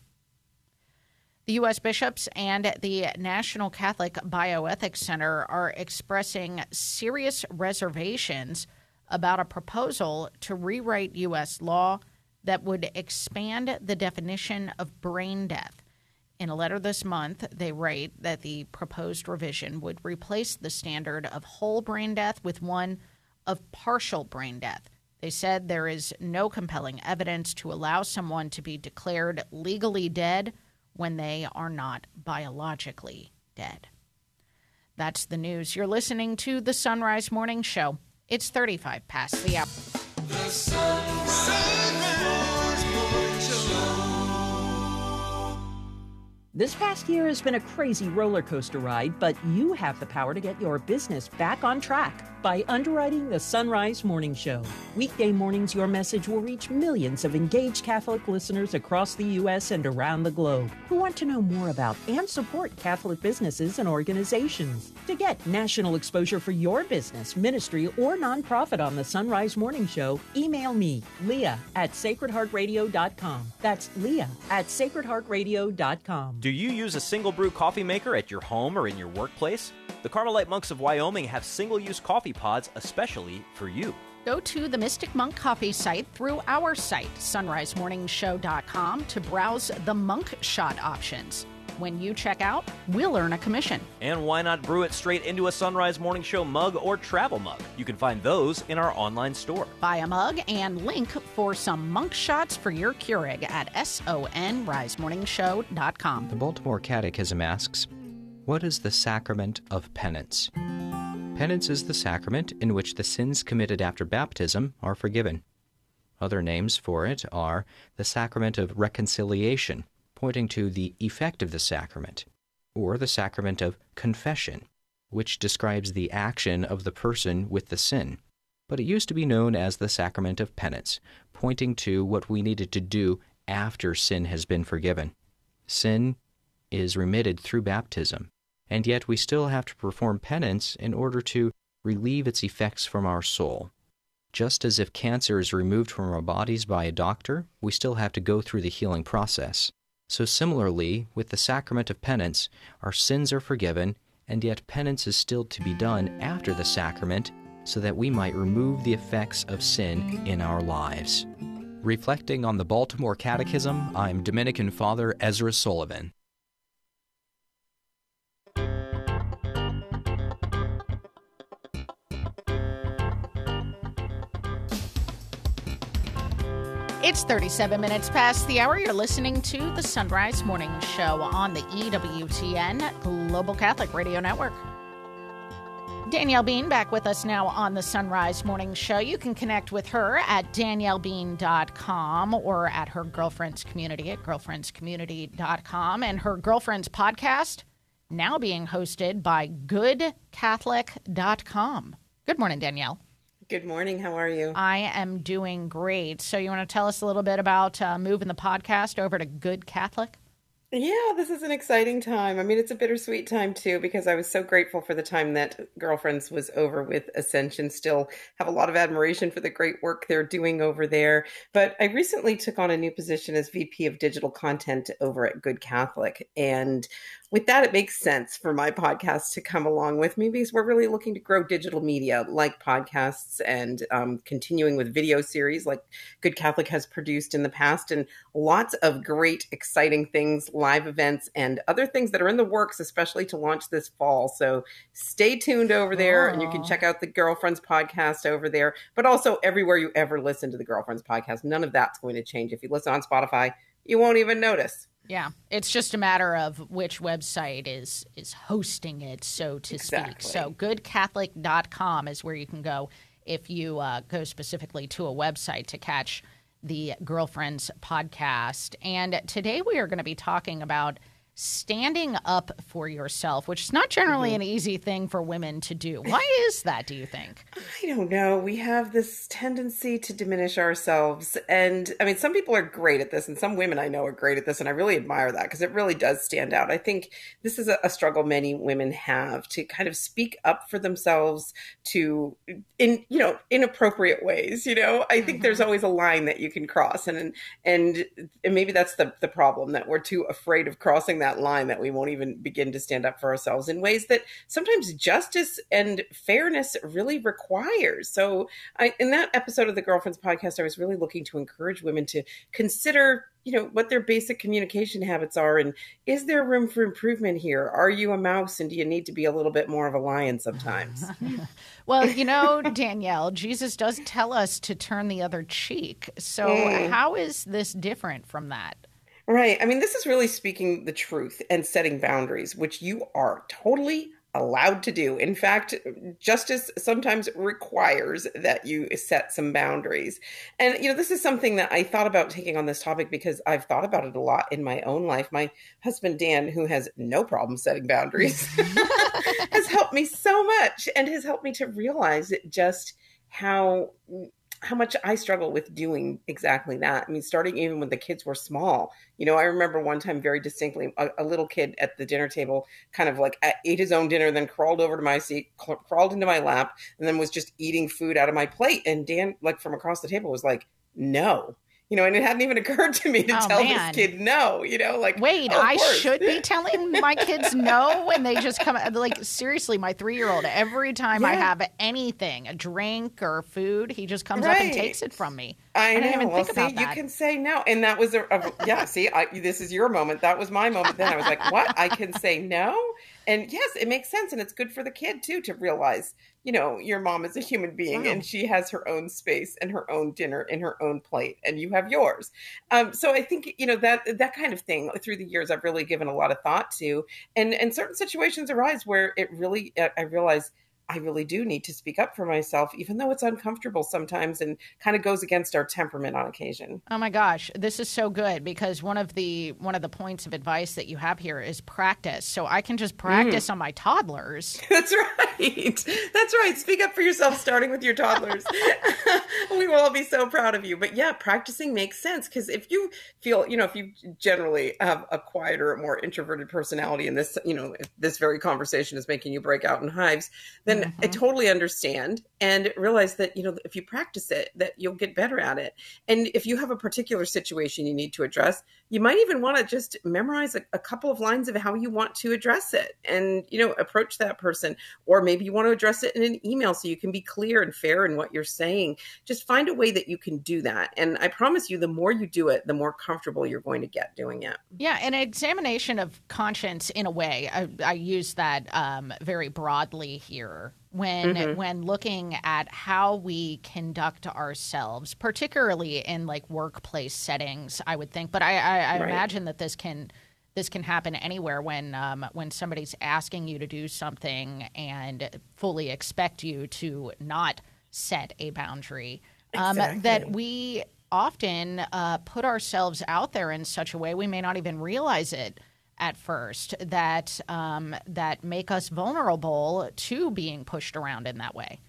The U.S. bishops and the National Catholic Bioethics Center are expressing serious reservations about a proposal to rewrite U.S. law that would expand the definition of brain death in a letter this month, they write that the proposed revision would replace the standard of whole brain death with one of partial brain death. They said there is no compelling evidence to allow someone to be declared legally dead when they are not biologically dead. That's the news. You're listening to the Sonrise Morning Show. It's 35 past the hour. This past year has been a crazy roller coaster ride, but you have the power to get your business back on track by underwriting the Sonrise Morning Show. Weekday mornings, your message will reach millions of engaged Catholic listeners across the U.S. and around the globe who want to know more about and support Catholic businesses and organizations. To get national exposure for your business, ministry, or nonprofit on the Sonrise Morning Show, email me, Leah at sacredheartradio.com. That's Leah at sacredheartradio.com. Do you use a single brew coffee maker at your home or in your workplace? The Carmelite monks of Wyoming have single use coffee pods especially for you. Go to the Mystic Monk Coffee site through our site, sonrisemorningshow.com, to browse the monk shot options. When you check out, we'll earn a commission. And why not brew it straight into a Sonrise Morning Show mug or travel mug? You can find those in our online store. Buy a mug and link for some monk shots for your Keurig at sonrisemorningshow.com. The Baltimore Catechism asks, what is the sacrament of penance? Penance is the sacrament in which the sins committed after baptism are forgiven. Other names for it are the sacrament of reconciliation, pointing to the effect of the sacrament, or the sacrament of confession, which describes the action of the person with the sin. But it used to be known as the sacrament of penance, pointing to what we needed to do after sin has been forgiven. Sin is remitted through baptism and yet we still have to perform penance in order to relieve its effects from our soul. Just as if cancer is removed from our bodies by a doctor, we still have to go through the healing process. So, similarly, with the sacrament of penance, our sins are forgiven, and yet penance is still to be done after the sacrament so that we might remove the effects of sin in our lives. Reflecting on the Baltimore Catechism, I'm Dominican Father Ezra Sullivan. It's 37 minutes past the hour. You're listening to the Sonrise Morning Show on the EWTN Global Catholic Radio Network. Danielle Bean back with us now on the Sonrise Morning Show. You can connect with her at daniellebean.com or at her girlfriend's community at girlfriendscommunity.com and her girlfriend's podcast now being hosted by goodcatholic.com. Good morning, Danielle. Good morning. How are you? I am doing great. So, you want to tell us a little bit about uh, moving the podcast over to Good Catholic? Yeah, this is an exciting time. I mean, it's a bittersweet time too because I was so grateful for the time that Girlfriends was over with Ascension. Still have a lot of admiration for the great work they're doing over there. But I recently took on a new position as VP of Digital Content over at Good Catholic. And with that, it makes sense for my podcast to come along with me because we're really looking to grow digital media like podcasts and um, continuing with video series like Good Catholic has produced in the past, and lots of great, exciting things, live events, and other things that are in the works, especially to launch this fall. So stay tuned over there, and you can check out the Girlfriends podcast over there, but also everywhere you ever listen to the Girlfriends podcast. None of that's going to change. If you listen on Spotify, you won't even notice. Yeah, it's just a matter of which website is is hosting it, so to Exactly. speak. So goodcatholic.com is where you can go if you uh, go specifically to a website to catch the Girlfriends podcast. And today we are going to be talking about standing up for yourself, which is not generally Mhm. an easy thing for women to do. Why is that, do you think? I don't know. We have this tendency to diminish ourselves. And I mean, some people are great at this, and some women I know are great at this. And I really admire that because it really does stand out. I think this is a, a struggle many women have to kind of speak up for themselves to, in, you know, inappropriate ways. You know, I think there's always a line that you can cross. And, and, and maybe that's the, the problem that we're too afraid of crossing that line that we won't even begin to stand up for ourselves in ways that sometimes justice and fairness really requires. So, I, in that episode of the Girlfriends podcast, I was really looking to encourage women to consider, you know, what their basic communication habits are, and is there room for improvement here? Are you a mouse, and do you need to be a little bit more of a lion sometimes? Well, you know, Danielle, Jesus does tell us to turn the other cheek. So, Mm. how is this different from that? Right. I mean, this is really speaking the truth and setting boundaries, which you are totally allowed to do. In fact, justice sometimes requires that you set some boundaries. And, you know, this is something that I thought about taking on this topic because I've thought about it a lot in my own life. My husband, Dan, who has no problem setting boundaries, has helped me so much and has helped me to realize just how how much I struggle with doing exactly that. I mean, starting even when the kids were small. You know, I remember one time very distinctly a, a little kid at the dinner table kind of like uh, ate his own dinner, then crawled over to my seat, cl- crawled into my lap, and then was just eating food out of my plate. And Dan, like from across the table, was like, no. You know, and it hadn't even occurred to me to Oh, tell man. this kid no, you know, like Wait, oh, I course. should be telling my kids no when they just come. Uh, like seriously, my three-year-old. Every time I have anything, a drink or food, he just comes up and takes it from me. I know. didn't even well, think see, about you can say no, and that was a, a yeah. See, I, this is your moment. That was my moment. Then I was like, "What? I can say no?" And yes, it makes sense, and it's good for the kid too to realize, you know, your mom is a human being, Wow. and she has her own space and her own dinner and her own plate, and you have yours. Um, so I think you know that that kind of thing through the years, I've really given a lot of thought to, and and certain situations arise where it really, I realize. I really do need to speak up for myself, even though it's uncomfortable sometimes and kind of goes against our temperament on occasion. Oh my gosh, this is so good because one of the one of the points of advice that you have here is practice. So I can just practice mm. on my toddlers. That's right. That's right. Speak up for yourself, starting with your toddlers. we will all be so proud of you. But yeah, practicing makes sense because if you feel, you know, if you generally have a quieter, more introverted personality, and this, you know, if this very conversation is making you break out in hives, then I mm-hmm. totally understand and realize that, you know, if you practice it, that you'll get better at it. And if you have a particular situation you need to address, you might even want to just memorize a, a couple of lines of how you want to address it and, you know, approach that person. Or maybe you want to address it in an email so you can be clear and fair in what you're saying. Just find a way that you can do that. And I promise you, the more you do it, the more comfortable you're going to get doing it. Yeah, an examination of conscience in a way. I, I use that um, very broadly here when Mhm. when looking at how we conduct ourselves, particularly in like workplace settings. I would think, but I, I, I Right. imagine that this can this can happen anywhere when um, when somebody's asking you to do something and fully expect you to not set a boundary. Um, Exactly. that we often uh, put ourselves out there in such a way we may not even realize it at first that um, that make us vulnerable to being pushed around in that way.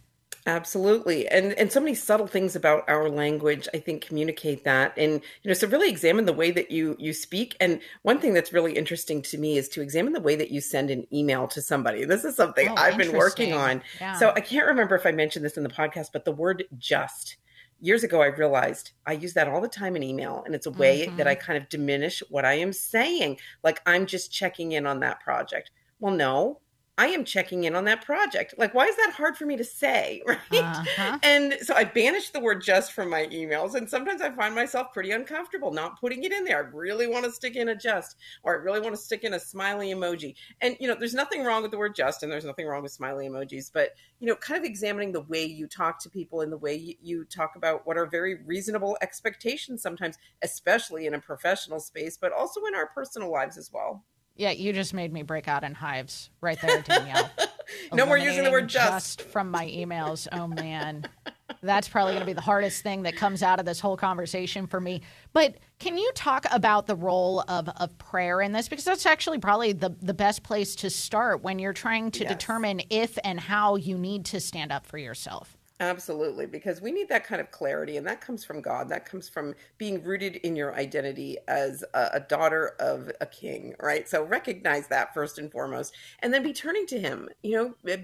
Absolutely. And and so many subtle things about our language I think communicate that. And you know, so really examine the way that you you speak. And one thing that's really interesting to me is to examine the way that you send an email to somebody. This is something Oh, I've been working on. Yeah. So I can't remember if I mentioned this in the podcast, but the word just years ago I realized I use that all the time in email and it's a way Mm-hmm. that I kind of diminish what I am saying. Like I'm just checking in on that project. Well, no. I am checking in on that project. Like, why is that hard for me to say? Right. Uh-huh. And so I banished the word just from my emails. And sometimes I find myself pretty uncomfortable not putting it in there. I really want to stick in a just, or I really want to stick in a smiley emoji. And, you know, there's nothing wrong with the word just, and there's nothing wrong with smiley emojis. But, you know, kind of examining the way you talk to people and the way you, you talk about what are very reasonable expectations sometimes, especially in a professional space, but also in our personal lives as well. Yeah, you just made me break out in hives right there, Danielle. No more using the word Eliminating just. from my emails. Oh man. That's probably going to be the hardest thing that comes out of this whole conversation for me. But can you talk about the role of, of prayer in this? Because that's actually probably the, the best place to start when you're trying to Yes. determine if and how you need to stand up for yourself. Absolutely, because we need that kind of clarity, and that comes from God. That comes from being rooted in your identity as a, a daughter of a king, right? So recognize that first and foremost, and then be turning to Him. You know,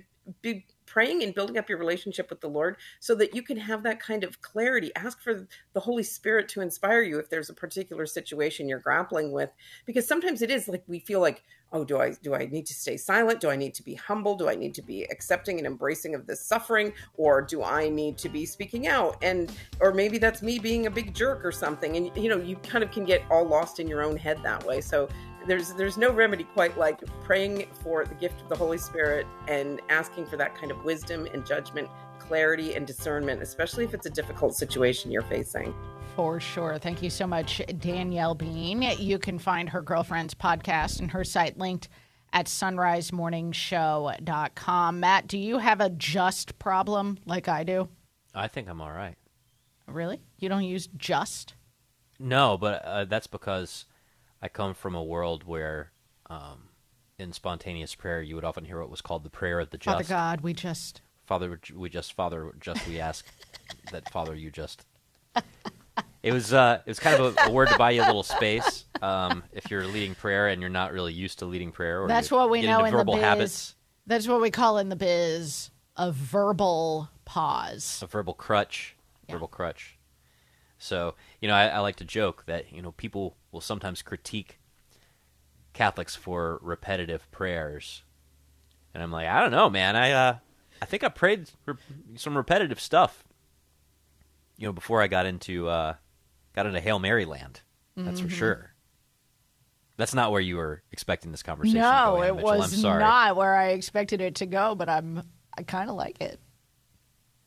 be praying and building up your relationship with the Lord so that you can have that kind of clarity. Ask for the Holy Spirit to inspire you if there's a particular situation you're grappling with, because sometimes it is like we feel like oh do i do i need to stay silent? Do i need to be humble? Do i need to be accepting and embracing of this suffering? Or do i need to be speaking out? And or maybe that's me being a big jerk or something. And you know you kind of can get all lost in your own head that way. So there's there's no remedy quite like praying for the gift of the holy spirit and asking for that kind of wisdom and judgment clarity and discernment especially if it's a difficult situation you're facing For sure. Thank you so much, Danielle Bean. You can find her girlfriend's podcast and her site linked at sonrisemorningshow.com. Matt, do you have a just problem like I do? I think I'm all right. Really? You don't use just? No, but uh, that's because I come from a world where, um, in spontaneous prayer, you would often hear what was called the prayer of the just. Father God, we just. Father, we just, Father, just we ask that Father, you just. It was uh, it was kind of a, a word to buy you a little space um, if you're leading prayer and you're not really used to leading prayer. Or That's what we know in the verbal biz. habits, That's what we call in the biz a verbal pause. a verbal crutch, verbal crutch. So you know, I, I like to joke that you know people will sometimes critique Catholics for repetitive prayers, and I'm like, I don't know, man. I uh, I think I prayed re- some repetitive stuff. You know, before I got into uh, got into Hail Mary land. That's Mhm. for sure. That's not where you were expecting this conversation. to No, it Mitchell. was not where I expected it to go, but I'm I kind of like it.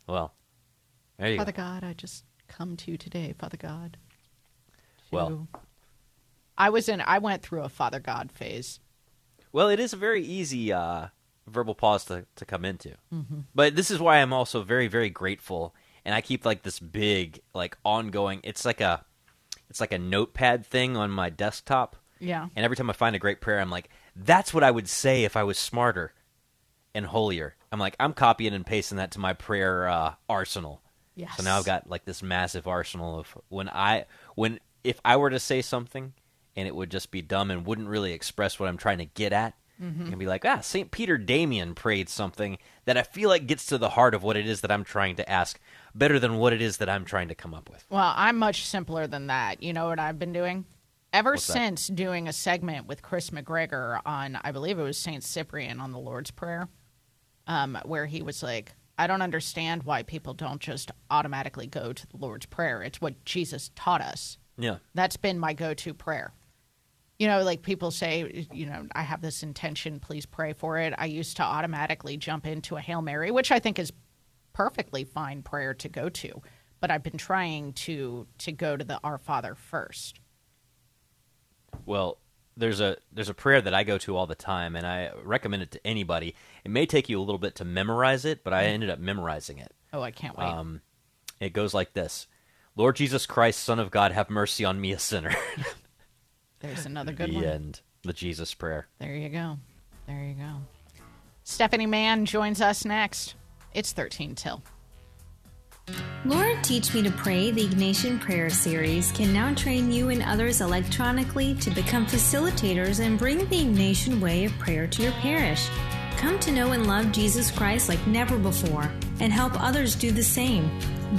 Well, there you Father go. God, I just come to you today, Father God. Well, I was in I went through a Father God phase. Well, it is a very easy uh, verbal pause to, to come into. Mhm. But this is why I'm also very, very grateful, and I keep like this big, like ongoing. It's like a, it's like a notepad thing on my desktop. Yeah. And every time I find a great prayer, I'm like, that's what I would say if I was smarter and holier. I'm like, I'm copying and pasting that to my prayer uh, arsenal. Yes. So now I've got like this massive arsenal of when I when if I were to say something and it would just be dumb and wouldn't really express what I'm trying to get at, Mhm. and be like, ah, Saint Peter Damian prayed something that I feel like gets to the heart of what it is that I'm trying to ask, better than what it is that I'm trying to come up with. Well, I'm much simpler than that. You know what I've been doing? Ever What's that? since doing a segment with Chris McGregor on, I believe it was Saint Cyprian on the Lord's Prayer, um, where he was like, I don't understand why people don't just automatically go to the Lord's Prayer. It's what Jesus taught us. Yeah. That's been my go to prayer. You know, like people say, you know, I have this intention, please pray for it. I used to automatically jump into a Hail Mary, which I think is perfectly fine prayer to go to, but I've been trying to to go to the Our Father first. Well, there's a there's a prayer that I go to all the time, and I recommend it to anybody. It may take you a little bit to memorize it, but I ended up memorizing it. Oh, I can't wait. Um, it goes like this: Lord Jesus Christ, Son of God, have mercy on me, a sinner. There's another good the one. end. The Jesus prayer. There you go. There you go. Stephanie Mann joins us next. It's 13 till. Lord Teach Me to Pray, the Ignatian Prayer Series, can now train you and others electronically to become facilitators and bring the Ignatian way of prayer to your parish. Come to know and love Jesus Christ like never before and help others do the same.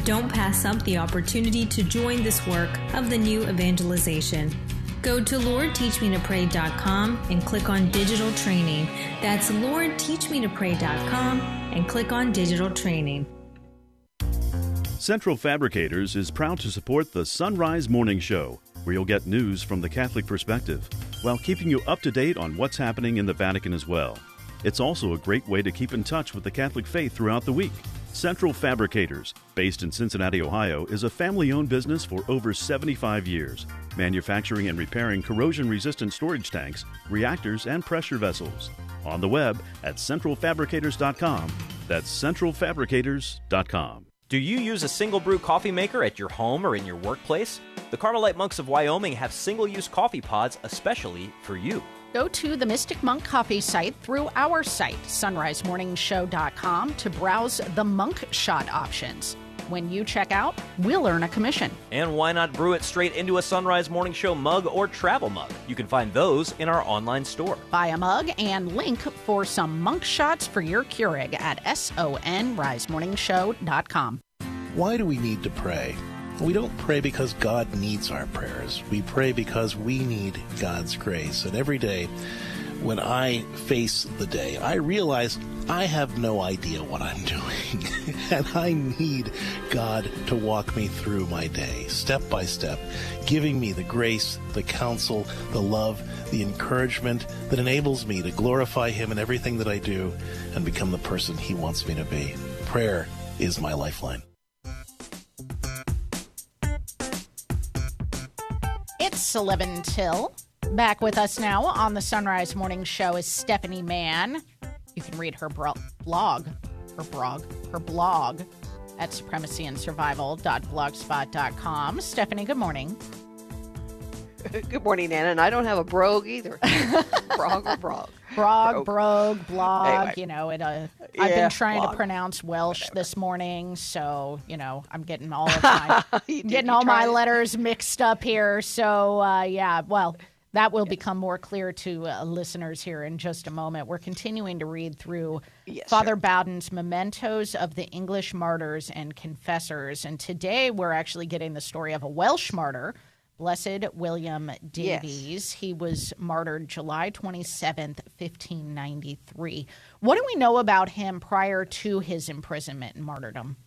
Don't pass up the opportunity to join this work of the new evangelization. Go to LordTeachMeToPray.com and click on Digital Training. That's LordTeachMeToPray.com and click on Digital Training. Central Fabricators is proud to support the Sonrise Morning Show, where you'll get news from the Catholic perspective, while keeping you up to date on what's happening in the Vatican as well. It's also a great way to keep in touch with the Catholic faith throughout the week. Central Fabricators, based in Cincinnati, Ohio, is a family owned business for over 75 years, manufacturing and repairing corrosion resistant storage tanks, reactors, and pressure vessels. On the web at centralfabricators.com. That's centralfabricators.com. Do you use a single brew coffee maker at your home or in your workplace? The Carmelite Monks of Wyoming have single use coffee pods especially for you. Go to the Mystic Monk Coffee site through our site, sonrisemorningshow.com, to browse the monk shot options. When you check out, we'll earn a commission. And why not brew it straight into a Sonrise Morning Show mug or travel mug? You can find those in our online store. Buy a mug and link for some monk shots for your Keurig at sonrisemorningshow.com. Why do we need to pray? We don't pray because God needs our prayers. We pray because we need God's grace. And every day, when I face the day, I realize I have no idea what I'm doing. and I need God to walk me through my day, step by step, giving me the grace, the counsel, the love, the encouragement that enables me to glorify Him in everything that I do and become the person He wants me to be. Prayer is my lifeline. It's 11 till. Back with us now on the Sonrise Morning Show is Stephanie Mann. You can read her bro- blog, her blog, her blog at supremacyandsurvival.blogspot.com. Stephanie, good morning. Good morning, Anna. And I don't have a brogue either. brog or brog. Brog, brogue, blog. Anyway. You know, it. Uh, I've been trying blog. to pronounce Welsh this morning, so you know I'm getting all of my getting all my letters mixed up here. So uh, yeah, well. That will become more clear to uh, listeners here in just a moment. We're continuing to read through Yes, Father Bowden's Mementos of the English Martyrs and Confessors. And today we're actually getting the story of a Welsh martyr, Blessed William Davies. He was martyred July 27th, 1593. What do we know about him prior to his imprisonment and martyrdom?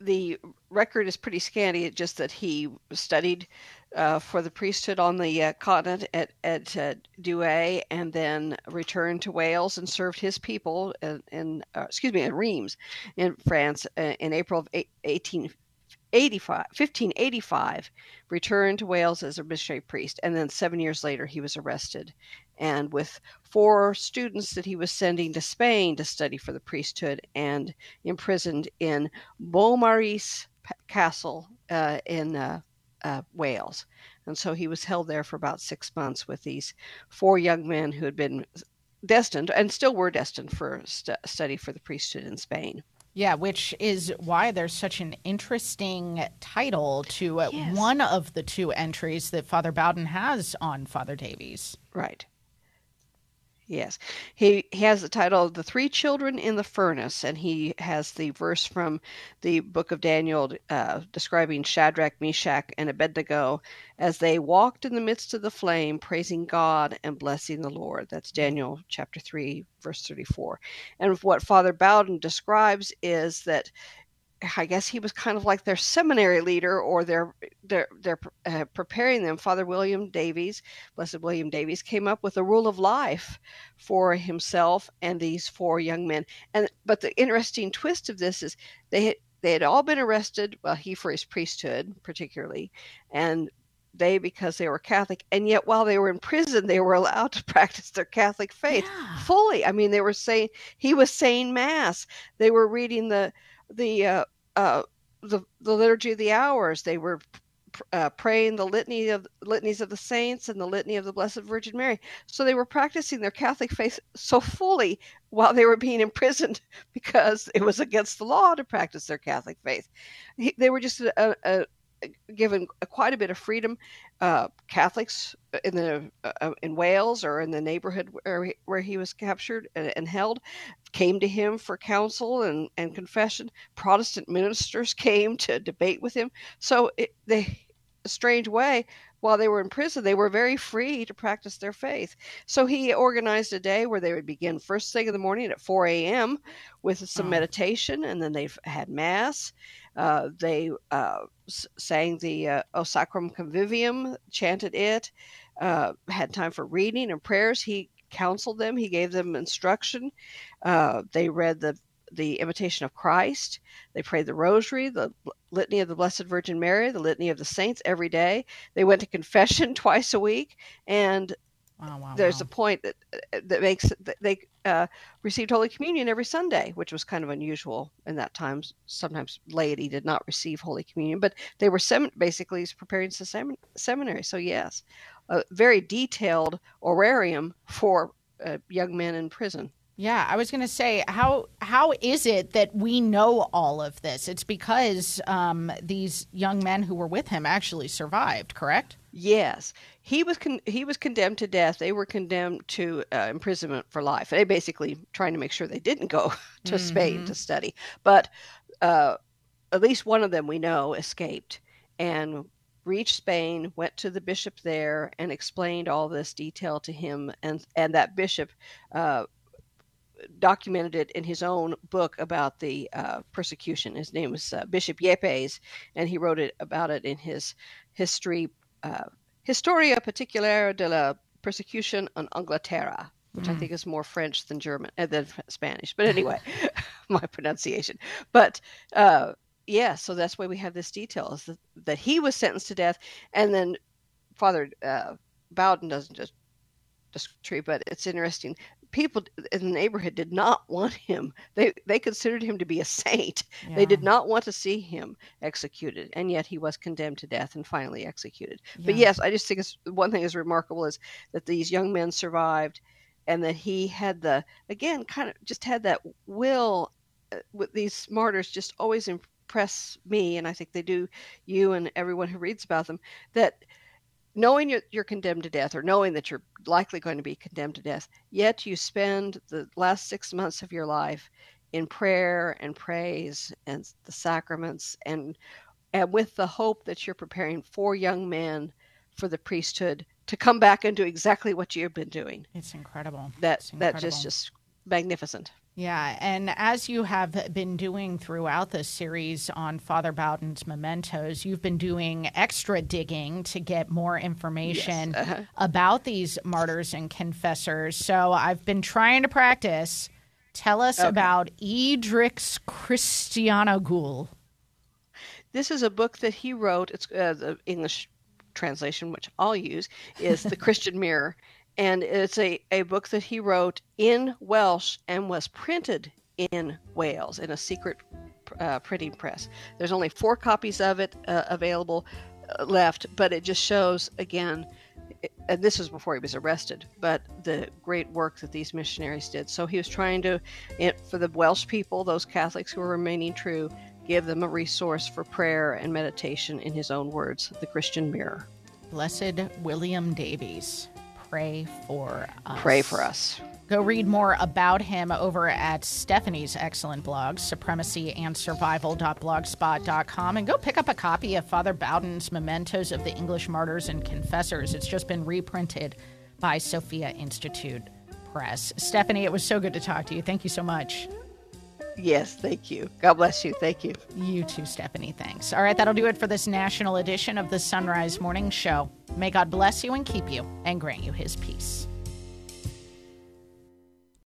the record is pretty scanty. It's just that he studied uh, for the priesthood on the uh, continent at at uh, Douai, and then returned to Wales and served his people in, in uh, excuse me in Reims, in France, uh, in April of eight- 1885, 1585. Returned to Wales as a missionary priest, and then seven years later he was arrested, and with four students that he was sending to Spain to study for the priesthood, and imprisoned in Beaumaris Castle in uh, Wales. And so he was held there for about six months with these four young men who had been destined and still were destined for stu- study for the priesthood in Spain. Yeah, which is why there's such an interesting title to uh, one of the two entries that Father Bowden has on Father Davies. Right. Yes. He, he has the title of The Three Children in the Furnace, and he has the verse from the book of Daniel uh, describing Shadrach, Meshach, and Abednego as they walked in the midst of the flame, praising God and blessing the Lord. That's Daniel chapter 3, verse 34. And what Father Bowden describes is that I guess he was kind of like their seminary leader, or their their they're uh, preparing them. Father William Davies, Blessed William Davies, came up with a rule of life for himself and these four young men. And but the interesting twist of this is they had they had all been arrested. Well, he for his priesthood, particularly, and they because they were Catholic, and yet while they were in prison, they were allowed to practice their Catholic faith fully. I mean, they were saying he was saying mass. They were reading the the uh, uh, the the liturgy of the hours. They were uh, praying the litany of litanies of the saints and the litany of the Blessed Virgin Mary. So they were practicing their Catholic faith so fully while they were being imprisoned because it was against the law to practice their Catholic faith. They were just a, a, a given quite a bit of freedom. Uh, Catholics in the uh, uh, in Wales or in the neighborhood where he, where he was captured and, and, held came to him for counsel and, and confession. Protestant ministers came to debate with him. So it, they, a strange way, while they were in prison, they were very free to practice their faith. So he organized a day where they would begin first thing in the morning at 4 a.m. with some oh. meditation, and then they had mass. Uh, they uh, sang the uh, O Sacrum Convivium, chanted it, uh, had time for reading and prayers. He counseled them, he gave them instruction. Uh, they read the the imitation of Christ. They prayed the rosary, the litany of the Blessed Virgin Mary, the litany of the saints every day. They went to confession twice a week, and wow, wow, there's wow. a point that that makes that they uh, received Holy Communion every Sunday, which was kind of unusual in that time. Sometimes laity did not receive Holy Communion, but they were sem- basically preparing to sem- seminary. So yes, a very detailed horarium for uh, young men in prison. Yeah, I was going to say how how is it that we know all of this? It's because um, these young men who were with him actually survived, correct? Yes, he was con- he was condemned to death. They were condemned to uh, imprisonment for life. They basically trying to make sure they didn't go to mm-hmm. Spain to study, but uh, at least one of them we know escaped and reached Spain, went to the bishop there, and explained all this detail to him. And and that bishop uh, documented it in his own book about the uh, persecution. His name was uh, Bishop Yepes, and he wrote it about it in his history, uh, Historia Particular de la Persecution en Inglaterra, which mm. I think is more French than German uh, than Spanish. But anyway, my pronunciation. But uh, yeah, so that's why we have this detail is that, that he was sentenced to death, and then Father uh, Bowden doesn't just just tree, but it's interesting people in the neighborhood did not want him. They they considered him to be a saint. Yeah. They did not want to see him executed, and yet he was condemned to death and finally executed. Yeah. But yes, I just think it's one thing is remarkable is that these young men survived, and that he had the again kind of just had that will. Uh, with these martyrs, just always impress me, and I think they do you and everyone who reads about them. That knowing you're, you're, condemned to death or knowing that you're likely going to be condemned to death, yet you spend the last six months of your life in prayer and praise and the sacraments and and with the hope that you're preparing four young men for the priesthood to come back and do exactly what you've been doing. It's incredible. That it's incredible. that just just magnificent. Yeah, and as you have been doing throughout this series on Father Bowden's mementos, you've been doing extra digging to get more information yes. uh-huh. about these martyrs and confessors. So I've been trying to practice. Tell us okay. about Idrix Christianogul. This is a book that he wrote. It's uh, the English translation, which I'll use, is The Christian Mirror and it's a, a book that he wrote in Welsh and was printed in Wales in a secret uh, printing press. There's only four copies of it uh, available uh, left, but it just shows again, and this was before he was arrested, but the great work that these missionaries did. So he was trying to, for the Welsh people, those Catholics who were remaining true, give them a resource for prayer and meditation in his own words, the Christian Mirror. Blessed William Davies pray for us. Pray for us. Go read more about him over at Stephanie's excellent blog, supremacyandsurvival.blogspot.com, and go pick up a copy of Father Bowden's Mementos of the English Martyrs and Confessors. It's just been reprinted by Sophia Institute Press. Stephanie, it was so good to talk to you. Thank you so much. Yes, thank you. God bless you. Thank you. You too, Stephanie. Thanks. All right, that'll do it for this national edition of the Sonrise Morning Show. May God bless you and keep you and grant you his peace.